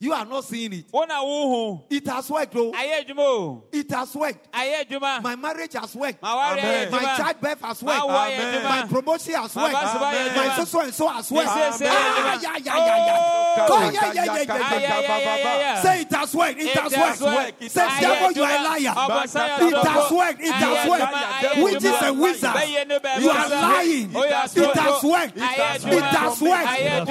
S1: You are not seeing it. It has worked,
S2: bro.
S1: It has worked. My marriage has worked.
S2: Amen.
S1: My childbirth has worked.
S2: Amen.
S1: My promotion has worked.
S2: Amen.
S1: My so so and so has worked. Say it has worked. It has worked. Say, devil, you are a liar. It has worked. It has worked. Which
S2: is a wizard?
S1: you are lying. It has worked. It has worked.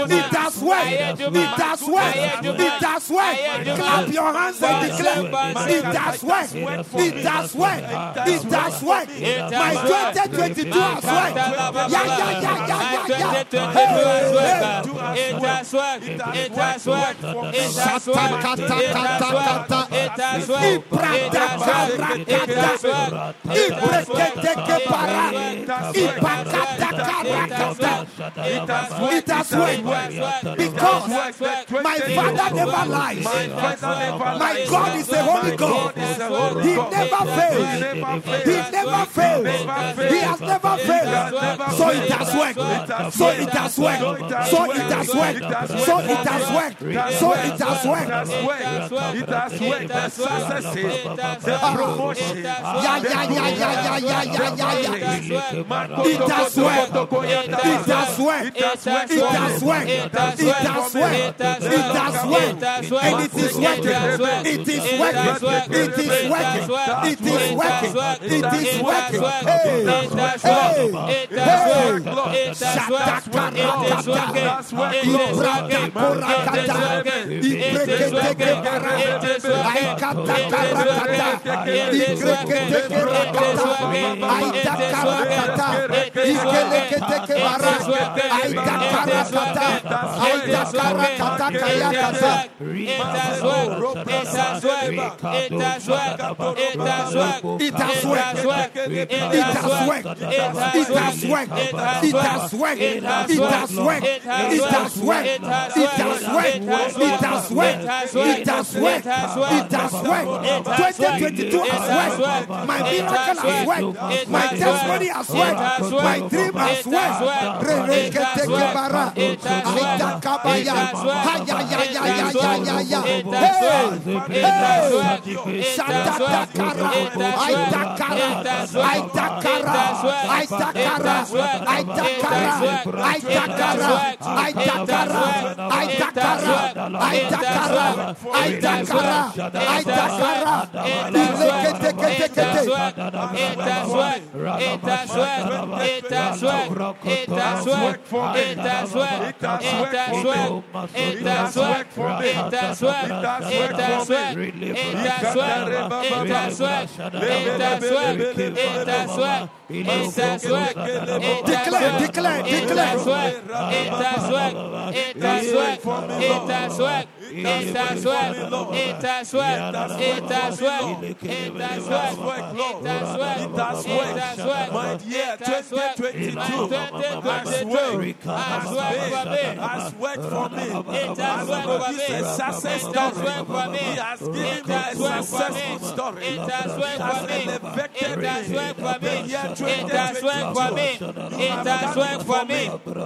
S1: It has worked. It has worked. It worked.
S2: Ayɛ.
S1: Clap your hands and declare. It has worked. It has worked. It worked.
S2: It
S1: My
S2: has worked.
S1: 2022 has worked. Yeah, yeah, yeah, yeah, yeah, yeah.
S2: 2022
S1: Hey,
S2: has
S1: hey.
S2: worked. It has worked. It has worked. It has worked. It has worked. It. It. It has worked.
S1: Ibreketeke para. Ipakatakarakata. It has worked. Because my father never lies. My God is the holy God. He never fails. He never fails. He has never failed. So it has worked. So it has worked. So it has worked. So it has worked. So it has worked.
S3: It has worked. The successes, the promotion.
S1: Yeah, yeah, yeah, yeah, yeah, yeah, yeah, yeah. It has worked. It has worked. It has worked. It has worked. It has worked. It has worked.
S4: working. And it is working. It is working. It is working. It is working. It is working. Hey, hey, hey. Shatakarata. Ibratakorakata. Ibreketekebara. Aikatakarakata. Ibreketekerakata. Aitakarakata. Ikeleketekebara. Aitakarakata. Aitakarakata kayakata. It has worked. It has worked. It has worked. It has worked. It has worked. It has worked. It has worked. It has worked. It has worked. It has worked. It has worked. 2022 has worked. My miracle has worked. My testimony has worked. My dream has it does work. It does work. It does work. It does work. It does work. It does work. Declare, declare, declare. It has worked. It has worked. It has worked.
S3: My year 2022 has worked. Has worked for me. Has produced a success story. He has given me a successful story.
S2: It has worked
S3: elevated
S2: It has
S3: me.
S2: worked.
S3: The year
S2: It has worked for me. It has worked for me.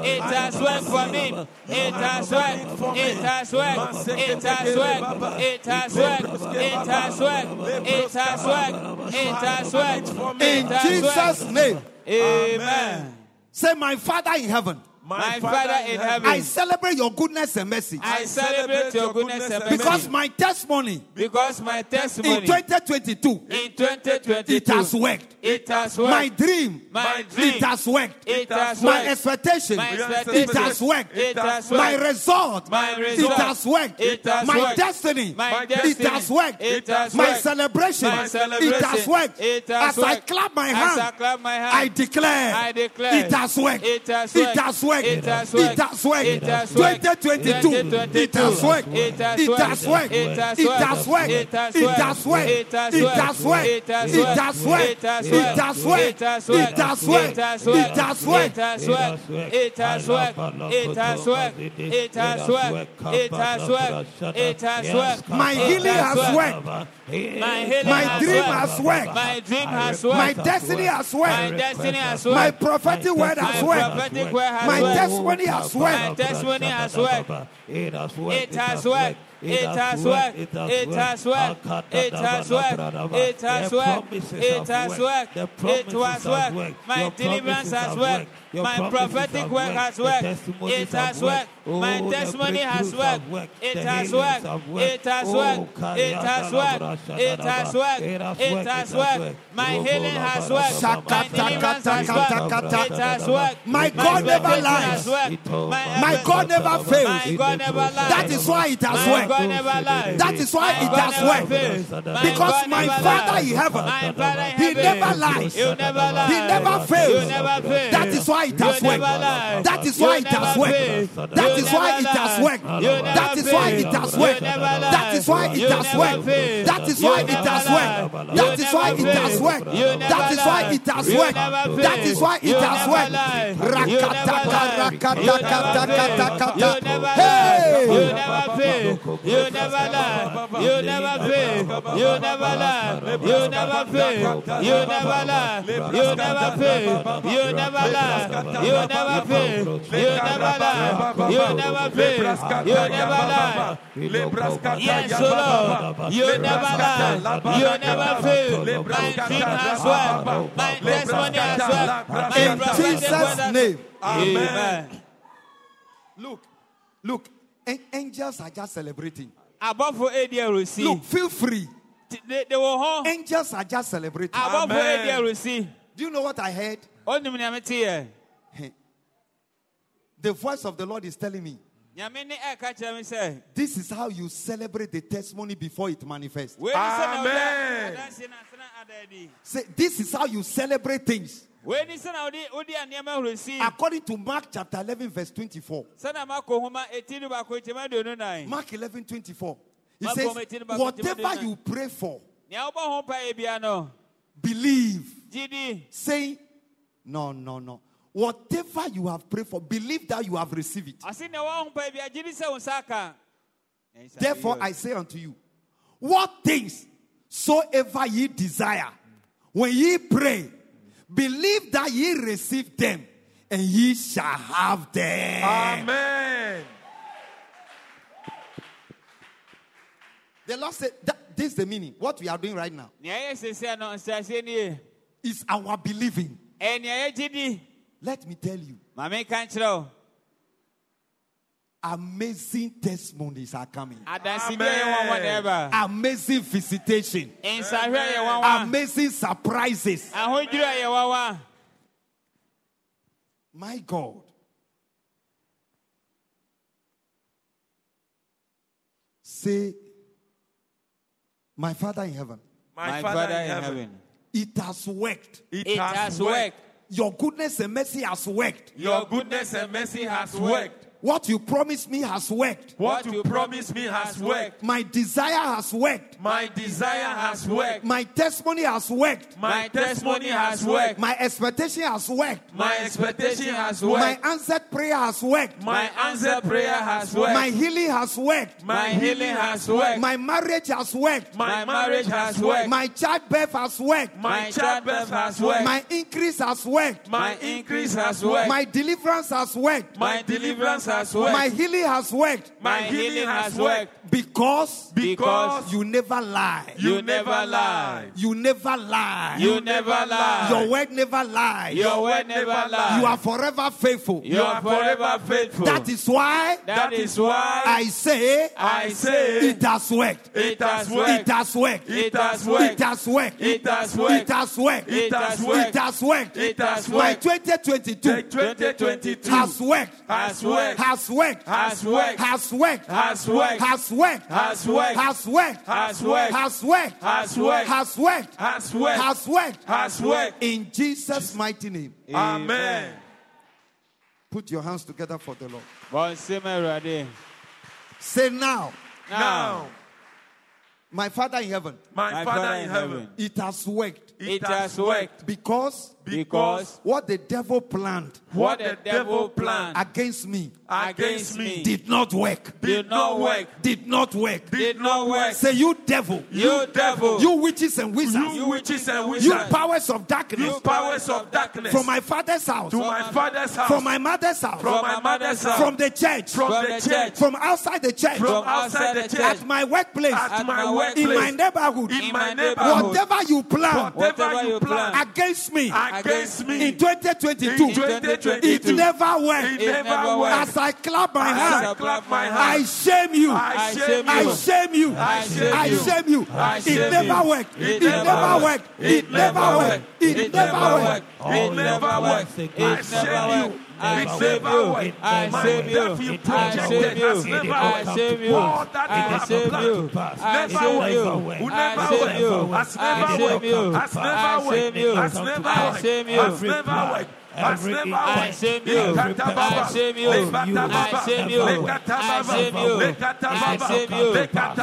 S2: It has worked for me. It has worked. It has worked. It has worked. It has worked. It has worked. It has worked. It has worked.
S4: In
S2: It has worked.
S4: Jesus' name.
S2: Amen.
S4: Say, My Father in heaven,
S2: My Father in heaven,
S4: I celebrate your goodness and mercy.
S2: I celebrate your goodness and mercy
S4: Because my testimony
S2: because my testimony in
S4: 2022,
S2: in 2022
S4: it has worked.
S2: It has worked.
S4: My dream,
S2: My dream.
S4: it has worked.
S2: It has
S4: My expectation,
S2: My
S4: it has worked.
S2: It has
S4: My result,
S2: My
S4: it has worked.
S2: It has
S4: My
S2: worked.
S4: destiny,
S2: My
S4: it has worked.
S2: It has
S4: My
S2: worked.
S4: celebration,
S2: My
S4: it has worked.
S2: It has
S4: As I
S2: worked.
S4: clap my
S2: As I clap my hand,
S4: I declare,
S2: I declare
S4: it has worked.
S2: It has
S4: It
S2: worked.
S4: has worked.
S2: It has
S4: It
S2: worked.
S4: has worked.
S2: It has worked.
S4: 2022, it has worked.
S2: It has
S4: It
S2: worked.
S4: has worked.
S2: It has worked. It has worked. It has worked. It has worked. It has worked.
S4: Has worked.
S2: It has
S4: It
S2: worked.
S4: has worked.
S2: It has
S4: It
S2: worked.
S4: has worked.
S2: It has worked. It has worked. It has worked. It has worked. It has worked. It has worked.
S4: My healing
S2: has
S4: has
S2: worked.
S4: worked.
S2: My
S4: My dream
S2: worked.
S4: has worked.
S2: My dream has worked.
S4: My destiny has
S2: My
S4: worked.
S2: destiny has worked.
S4: My prophetic word has worked.
S2: prophetic word has
S4: My
S2: worked. My
S4: worked.
S2: testimony has worked.
S5: It has worked.
S2: It has worked. It has worked. It has worked. It has worked. It has worked. It has worked. It has worked. My deliverance has worked. My prophetic work has worked. It has worked. My testimony has worked. It has worked. It has worked. It has worked. It has worked. It has worked. My healing has worked. My deliverance has worked. It has worked.
S4: My God never lies. My God never
S2: My
S4: fails.
S2: God never lies.
S4: That is why it has worked.
S2: God never lies.
S4: That is why it has worked. Because my Father in heaven,
S2: My Father in
S4: He never lies.
S2: You never lie.
S4: He never fails.
S2: You never fail.
S4: That is why it has worked. That is why it has worked. That is why it has worked. That is why it has worked. That is why it has worked. That is why it has worked. That is why it has worked. That is why it has worked. That is why it has worked. Rakataka, rakataka,
S2: You never fail.
S4: takata.
S2: You never
S4: Hey!
S2: You never fail. You never lie. You never fail. You never lie. You never fail. You never lie. You never fail. You never lie. You never fail. You never lie. You never fail. You never lie. Yes, O Lord. You never lie. You never fail. My dream has worked. My testimony has worked. My
S4: In Jesus' name.
S2: Amen.
S4: Look, look, angels are just celebrating.
S2: abɔfo edi awurusi
S1: Look, feel free.
S2: De de wɔ hɔ
S1: Angels are just celebrating.
S2: abɔfo
S3: Amen.
S2: edi awurusi
S1: Do you know what I heard? The voice of the Lord is telling me. This is how you celebrate the testimony before it manifests.
S3: Amen.
S1: Say, this is how you celebrate things. According to Mark chapter 11, verse 24. Mark 11, 24. He says, Whatever you pray for, believe. Say No, no, no. Whatever you have prayed for, believe that you have received it.
S2: ɔse nea wɔwɔ ho mpaeɛ bia gyidi sɛ wo nsa aka Na nsa
S1: Therefore. I say unto you, what things soever ye desire, when ye pray, believe that ye receive them, and ye shall have them.
S3: Amen.
S1: The Lord said, that, this is the meaning. What we are doing right now
S2: nea ɛyɛ sesia no nsraseɛ nie
S1: is our believing.
S2: Eh,
S1: let me tell you. Amazing testimonies are coming.
S2: Amen.
S1: Amazing visitation.
S2: Amen.
S1: Amazing surprises.
S2: Amen.
S1: My God. Say, My Father in heaven.
S3: My, My Father, Father, in, heaven. heaven.
S1: It has worked.
S3: It,
S2: it has, worked. worked.
S1: Your goodness and mercy has worked.
S3: Your goodness and mercy has worked.
S1: What you promised me has worked.
S3: What you promised me has worked.
S1: My desire has worked.
S3: My desire has worked.
S1: My testimony has worked.
S3: My testimony has worked.
S1: My expectation has worked.
S3: My expectation has worked.
S1: My answered prayer has worked.
S3: My answered prayer has worked.
S1: My healing has worked.
S3: My healing has worked.
S1: My marriage has worked.
S3: My marriage has worked.
S1: My childbirth has worked.
S3: My childbirth has worked.
S1: My increase has worked.
S3: My increase has worked.
S1: My deliverance has worked.
S3: My deliverance has worked.
S1: My healing has worked.
S3: My healing has worked.
S1: Because
S3: Because
S1: you never lie.
S3: you never lie.
S1: You never lie.
S2: you never lie
S1: Your word never lies.
S2: your word never lie
S1: You are forever faithful.
S2: you are forever faithful
S1: That is why
S2: that is why
S1: I say
S3: I say
S1: it has worked.
S3: it has worked.
S1: It has worked.
S3: It has worked.
S1: It has worked.
S3: It has worked.
S1: It has worked.
S3: It has worked.
S1: It has worked.
S3: It has
S1: My 2022
S3: 2022
S1: has worked.
S3: Has worked.
S1: Has worked.
S3: Has worked.
S1: Has worked.
S3: Has worked.
S1: Has worked.
S3: Has worked.
S1: Has worked.
S3: Has worked.
S1: Has worked.
S3: Has worked.
S1: Has worked.
S3: Has worked.
S1: Has worked.
S3: Has worked.
S1: In Jesus' mighty name.
S3: Amen.
S1: Put your hands together for the Lord.
S2: bɔ nsɛm
S1: Say now,
S3: Now,
S1: my Father in heaven,
S3: my Father in heaven,
S1: it has worked
S2: it has worked
S1: because
S2: because
S1: what the devil planned
S2: what the devil planned
S1: against me
S3: against me
S1: did not work.
S3: did not work.
S1: Did not work.
S3: Did not work.
S1: Say, you devil,
S3: You devil,
S1: you witches and wizards,
S3: you witches and wizards, you
S1: powers of darkness,
S3: you powers of darkness,
S1: from my father's house,
S3: to my father's house,
S1: from my mother's house,
S3: from my mother's house,
S1: from the church,
S3: from the church,
S1: from outside the church,
S3: from outside the church, at
S1: my workplace,
S3: at my workplace, in
S1: my neighborhood,
S3: in my
S2: my
S3: neighborhood,
S1: whatever you plan
S3: whatever you plan
S1: against me.
S3: Against me
S1: in 2022,
S3: in 2022,
S1: it never
S3: it
S1: worked.
S3: never
S2: never
S3: worked.
S1: As I clap my
S3: As
S1: hands,
S3: I clap my
S1: I shame you.
S3: I shame
S2: shame
S1: I
S3: you.
S1: shame you.
S3: I shame you.
S1: shame you.
S3: I
S1: It never worked.
S3: It
S1: It
S3: never
S1: never
S3: worked.
S1: worked.
S3: It
S1: It never
S3: never
S1: worked.
S3: worked.
S1: It
S3: It
S1: never
S3: never
S1: worked.
S3: worked. It never worked. I shame you.
S2: I
S3: It
S2: save
S3: never
S2: you.
S3: worked.
S2: I
S3: My
S2: save you.
S3: nephew
S2: I
S3: projected
S2: save you.
S3: has never
S2: I
S3: worked.
S2: save you.
S3: All that you
S2: I
S3: have
S2: save
S3: planned
S2: you. I
S3: never
S2: save
S3: worked.
S2: you.
S3: Will
S2: I
S3: never
S2: save
S3: work.
S2: you.
S3: Has
S2: I
S3: never
S2: save
S3: worked.
S2: you.
S3: Has
S2: I
S3: never
S2: save you.
S3: worked. Has never
S2: I
S3: worked.
S2: save you.
S3: Has never worked. Has
S4: Every
S3: never
S4: I
S2: save you. I save you. I save you. I save you. I save you.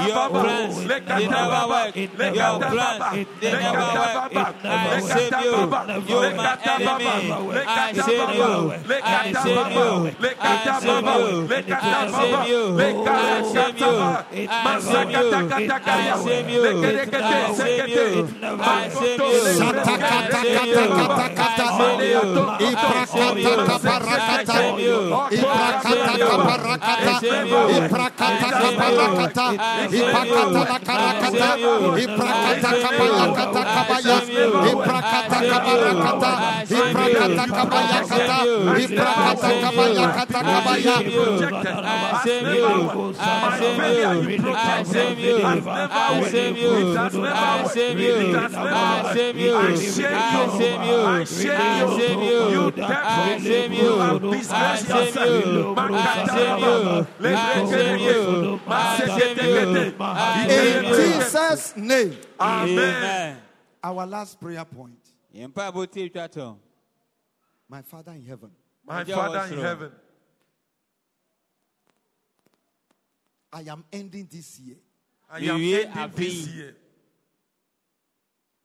S2: Your plans, they never work. Your plans, they never work. I save you. You're my enemy. I
S3: baba.
S2: you. I
S3: baba.
S2: you. I save you. I save you. I save you. I save you. I save you. I save you. I save you.
S1: Shata kata
S2: I save
S1: kata
S2: you.
S1: kata kata.
S2: I save you.
S1: Iprakata kaparakata. Iprakata kaparakata. Iprakata kaparakata. Ipakata la karakata. Iprakata kabayakata kabaya. Iprakata kabarakata. Iprakata kabayakata. Iprakata kabayakata kabaya.
S2: I save you. I save you. I save you. I save you. I save you. I save you. I save you. I save you you you.
S1: In Jesus' name.
S2: Amen.
S1: Our last prayer point. My Father in heaven.
S3: My Father in heaven.
S1: I am ending this year.
S3: I am ending this year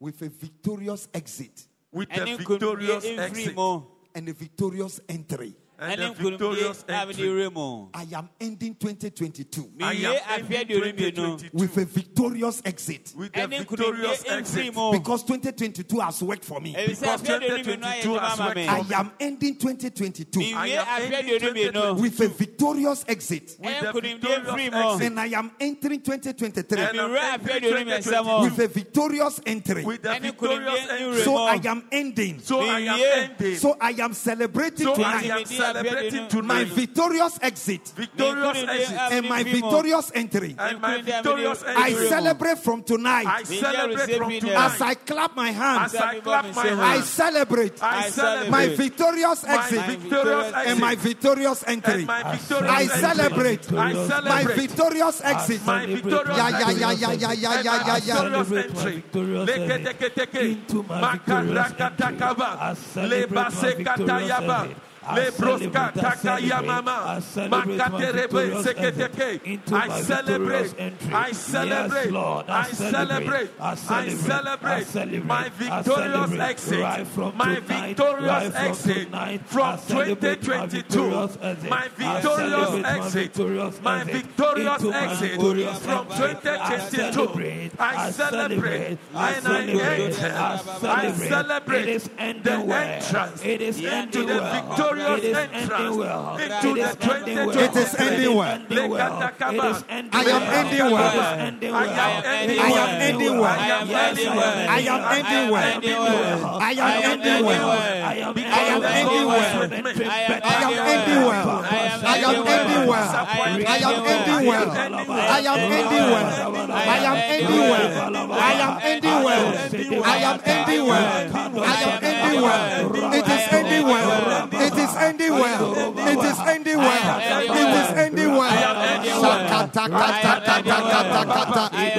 S1: with a victorious exit
S3: with and
S2: a
S3: victorious exit
S2: mot.
S1: and a victorious entry
S3: and,
S2: and
S3: the victorious.
S1: I am ending 2022
S3: I am ending 2022
S1: with a victorious exit.
S3: With a victorious exit.
S1: Because 2022 has worked for me.
S3: Because 2022 has worked for
S2: me.
S1: I am ending 2022
S3: I am ending
S2: 2022
S1: with a victorious exit.
S3: With a victorious exit.
S1: And I am entering 2023 with a victorious entry.
S3: With a victorious entry.
S1: So I am ending.
S3: So I am ending.
S1: So I am celebrating tonight
S3: celebrating
S1: my
S3: tonight.
S1: victorious exit
S3: Victorious exit.
S1: and my
S2: mede mfiri mu.
S1: victorious entry.
S3: And my victorious
S2: mede-
S1: I celebrate from
S3: I
S1: tonight
S3: celebrate from
S2: As
S3: tonight.
S1: as I clap my hands.
S3: As I clap my
S1: I celebrate
S3: I celebrate
S1: my victorious exit
S3: victorious
S1: and my victorious entry.
S3: And my victorious
S1: I celebrate
S3: I
S1: my victorious exit.
S3: my victorious
S1: Yeah, yeah,
S3: exit.
S1: yeah, yeah, yeah, yeah, yeah,
S3: my
S1: yeah, yeah.
S3: victorious
S4: Celebrate my
S3: entry.
S4: victorious
S3: Leketeketeke.
S4: into my victorious entry.
S3: Makarakatakaба.
S4: I celebrate my victorious entry. I celebrate. I celebrate. I celebrate.
S3: I celebrate. My victorious exit. My victorious exit from 2022. My victorious exit. My victorious exit from 2022.
S4: I celebrate. I
S3: enter.
S4: I celebrate It is
S3: entrance into the victorious.
S4: It is
S3: entrance
S4: well.
S3: into
S4: It
S3: the
S4: is ending well.
S1: It is ending well.
S4: ending well. It is ending
S1: I am
S4: well.
S1: ending well.
S4: It is ending
S3: I am ending
S1: I am
S3: well.
S1: ending well.
S3: I am
S4: Yes,
S3: ending well.
S1: I am ending well.
S2: ending well.
S1: I am ending well.
S4: I am
S3: Because
S1: I am
S3: the
S1: ending well.
S3: is with me.
S2: I am anywhere.
S1: I am ending well. I am ending well. I am ending well. I am ending well. I am ending well. I am ending well. I am ending well. I ending well. It is ending well. It is ending well. It is ending well. It is ending well. Shakata kata kata kata kata.
S2: I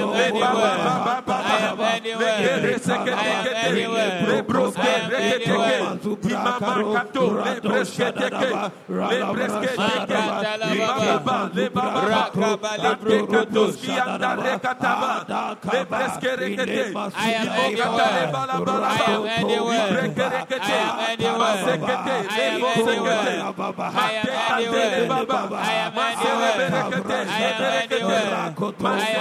S2: am ending well. I am I am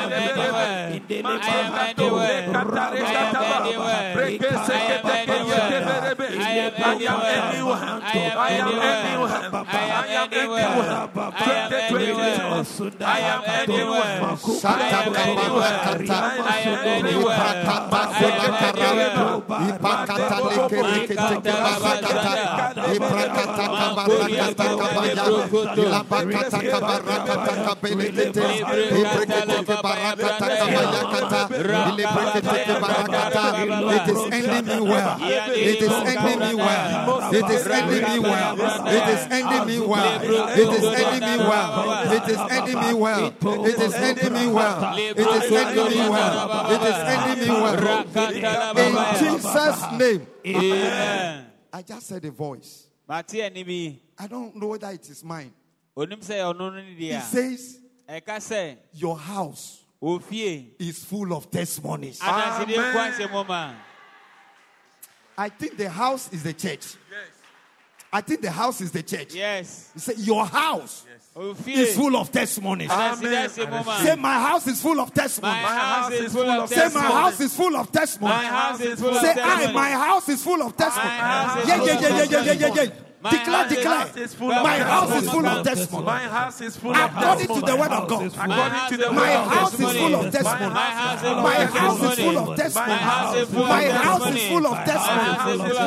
S2: anywhere am anyone.
S3: I am anywhere.
S1: I am. I am I am me well. It is ending me well. It is ending me well. It is ending me well. It is ending me well. It is ending me well. It is ending me well. It is ending me well. In Jesus' name.
S2: Amen.
S1: I just said a voice.
S2: Mate ani bi.
S1: I don't know whether it is mine.
S2: Onim sɛ ɔno no ne
S1: It says,
S2: a. Ɛka sɛ
S1: Your house is full of testimonies.
S2: Adansedeɛ kɔ asɛm ma.
S1: I think the house is the church. Yes. I think the house is the church.
S2: Yes.
S1: You say, Your house oh,
S2: Ofie.
S1: is full of testimonies.
S2: Anasi ase mo ma.
S1: Say, My house is full of testimonies.
S2: My house is full of
S1: Say, My house is full of testimonies.
S2: My house is full of testimonies.
S1: Say, I, my house is full of testimony.
S2: My house is
S1: Yeah,
S2: full
S1: yeah,
S2: of
S1: yeah, yeah, yeah, yeah, yeah, yeah.
S2: My
S1: declare, declare. My house is full of testimony.
S3: My house is full of
S1: According to the word of God.
S3: According to the
S1: My house is full of testimony.
S2: My house is full of testimony. My house is full of testimony.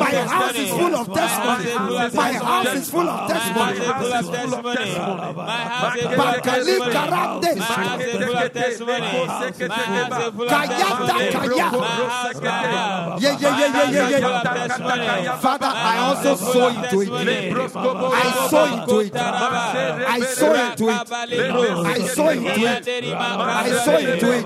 S2: My house is full of
S1: testimony. My house is full of testimony.
S2: My house is full of testimony.
S1: Kayata kaya. Yeah, yeah, yeah, yeah, yeah, yeah. Father, I also sow into it. I saw into it. I saw into it. I saw into it. I saw into it.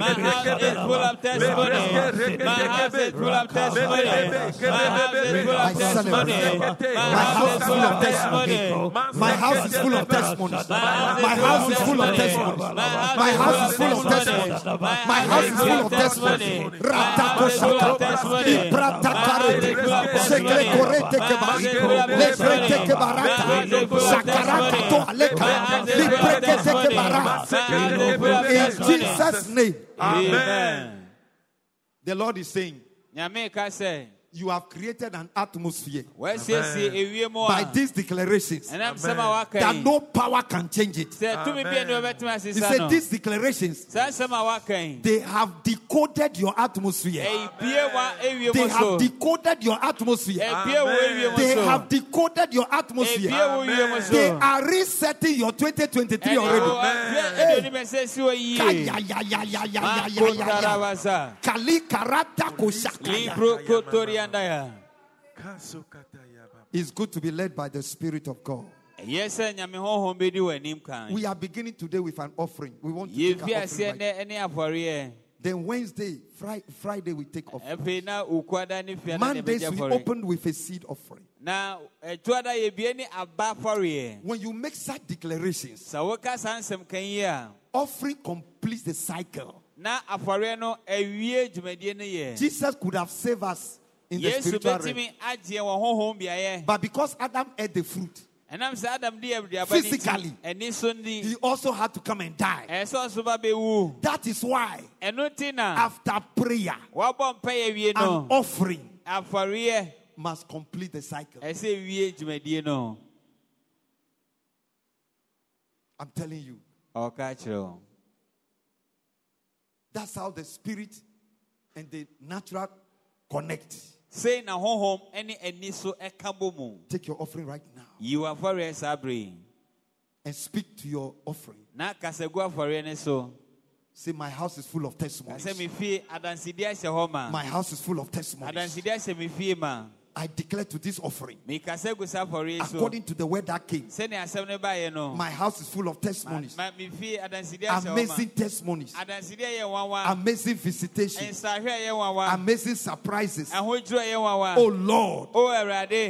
S1: My house is full of
S4: testimony. My house is full of testimony. My house is full of testimony. My house is full of
S1: testimonies. My house is full of testimonies. My house is full of testimonies. My house is full of testimonies. Ratakoshaka. Ibratakarete. Sekrekorete keba. Lebrete kebarata. Sakarata to aleka. Librekete kebara. In Jesus' name.
S2: Amen.
S1: The Lord is saying,
S2: Nyame ka sɛ,
S1: you have created an atmosphere
S2: Amen.
S1: by these declarations
S2: Amen.
S1: that no power can change it.
S2: Amen.
S1: He said, These declarations they have decoded your atmosphere.
S2: Amen.
S1: They have decoded your atmosphere.
S2: Amen.
S1: They have decoded your atmosphere. They are resetting your 2023 already. It's good to be led by the Spirit of God. We are beginning today with an offering. We want to take an offering. Right then Wednesday, Friday, we take offering. Mondays, we open with a seed offering. When you make such declarations, offering completes the cycle. Jesus could have saved us in the spiritual realm. But because Adam ate the fruit, physically, he also had to come and die. That is why, after prayer, an offering must complete the cycle. I'm telling you.
S2: Okay,
S1: That's how the spirit and the natural connect.
S2: Say na home home any any so ekabomu.
S1: Take your offering right now.
S2: You are very sabri.
S1: And speak to your offering.
S2: Na kasegua for any so.
S1: Say my house is full of testimonies. My house is full of testimonies. I declare to this offering. According to the word that came. My house is full of testimonies. Amazing testimonies. Amazing visitations. Amazing surprises. Oh Lord.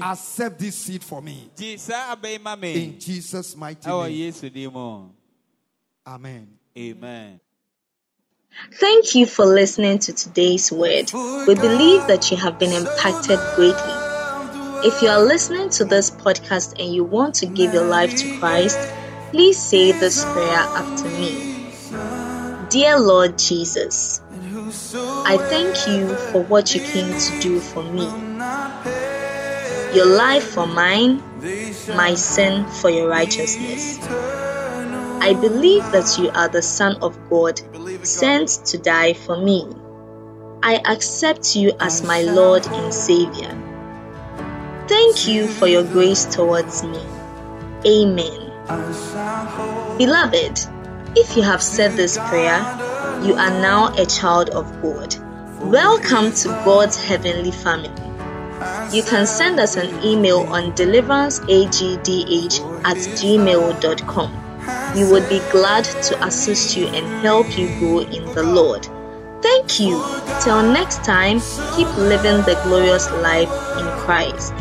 S1: Accept this seed for me. In Jesus' mighty name. Amen.
S2: Amen.
S6: Thank you for listening to today's word. We believe that you have been impacted greatly. If you are listening to this podcast and you want to give your life to Christ, please say this prayer after me. Dear Lord Jesus, I thank you for what you came to do for me. Your life for mine, my sin for your righteousness. I believe that you are the Son of God, sent to die for me. I accept you as my Lord and Savior. Thank you for your grace towards me. Amen. Beloved, if you have said this prayer, you are now a child of God. Welcome to God's heavenly family. You can send us an email on deliveranceagdh at gmail.com. We would be glad to assist you and help you grow in the Lord. Thank you. Till next time, keep living the glorious life in Christ.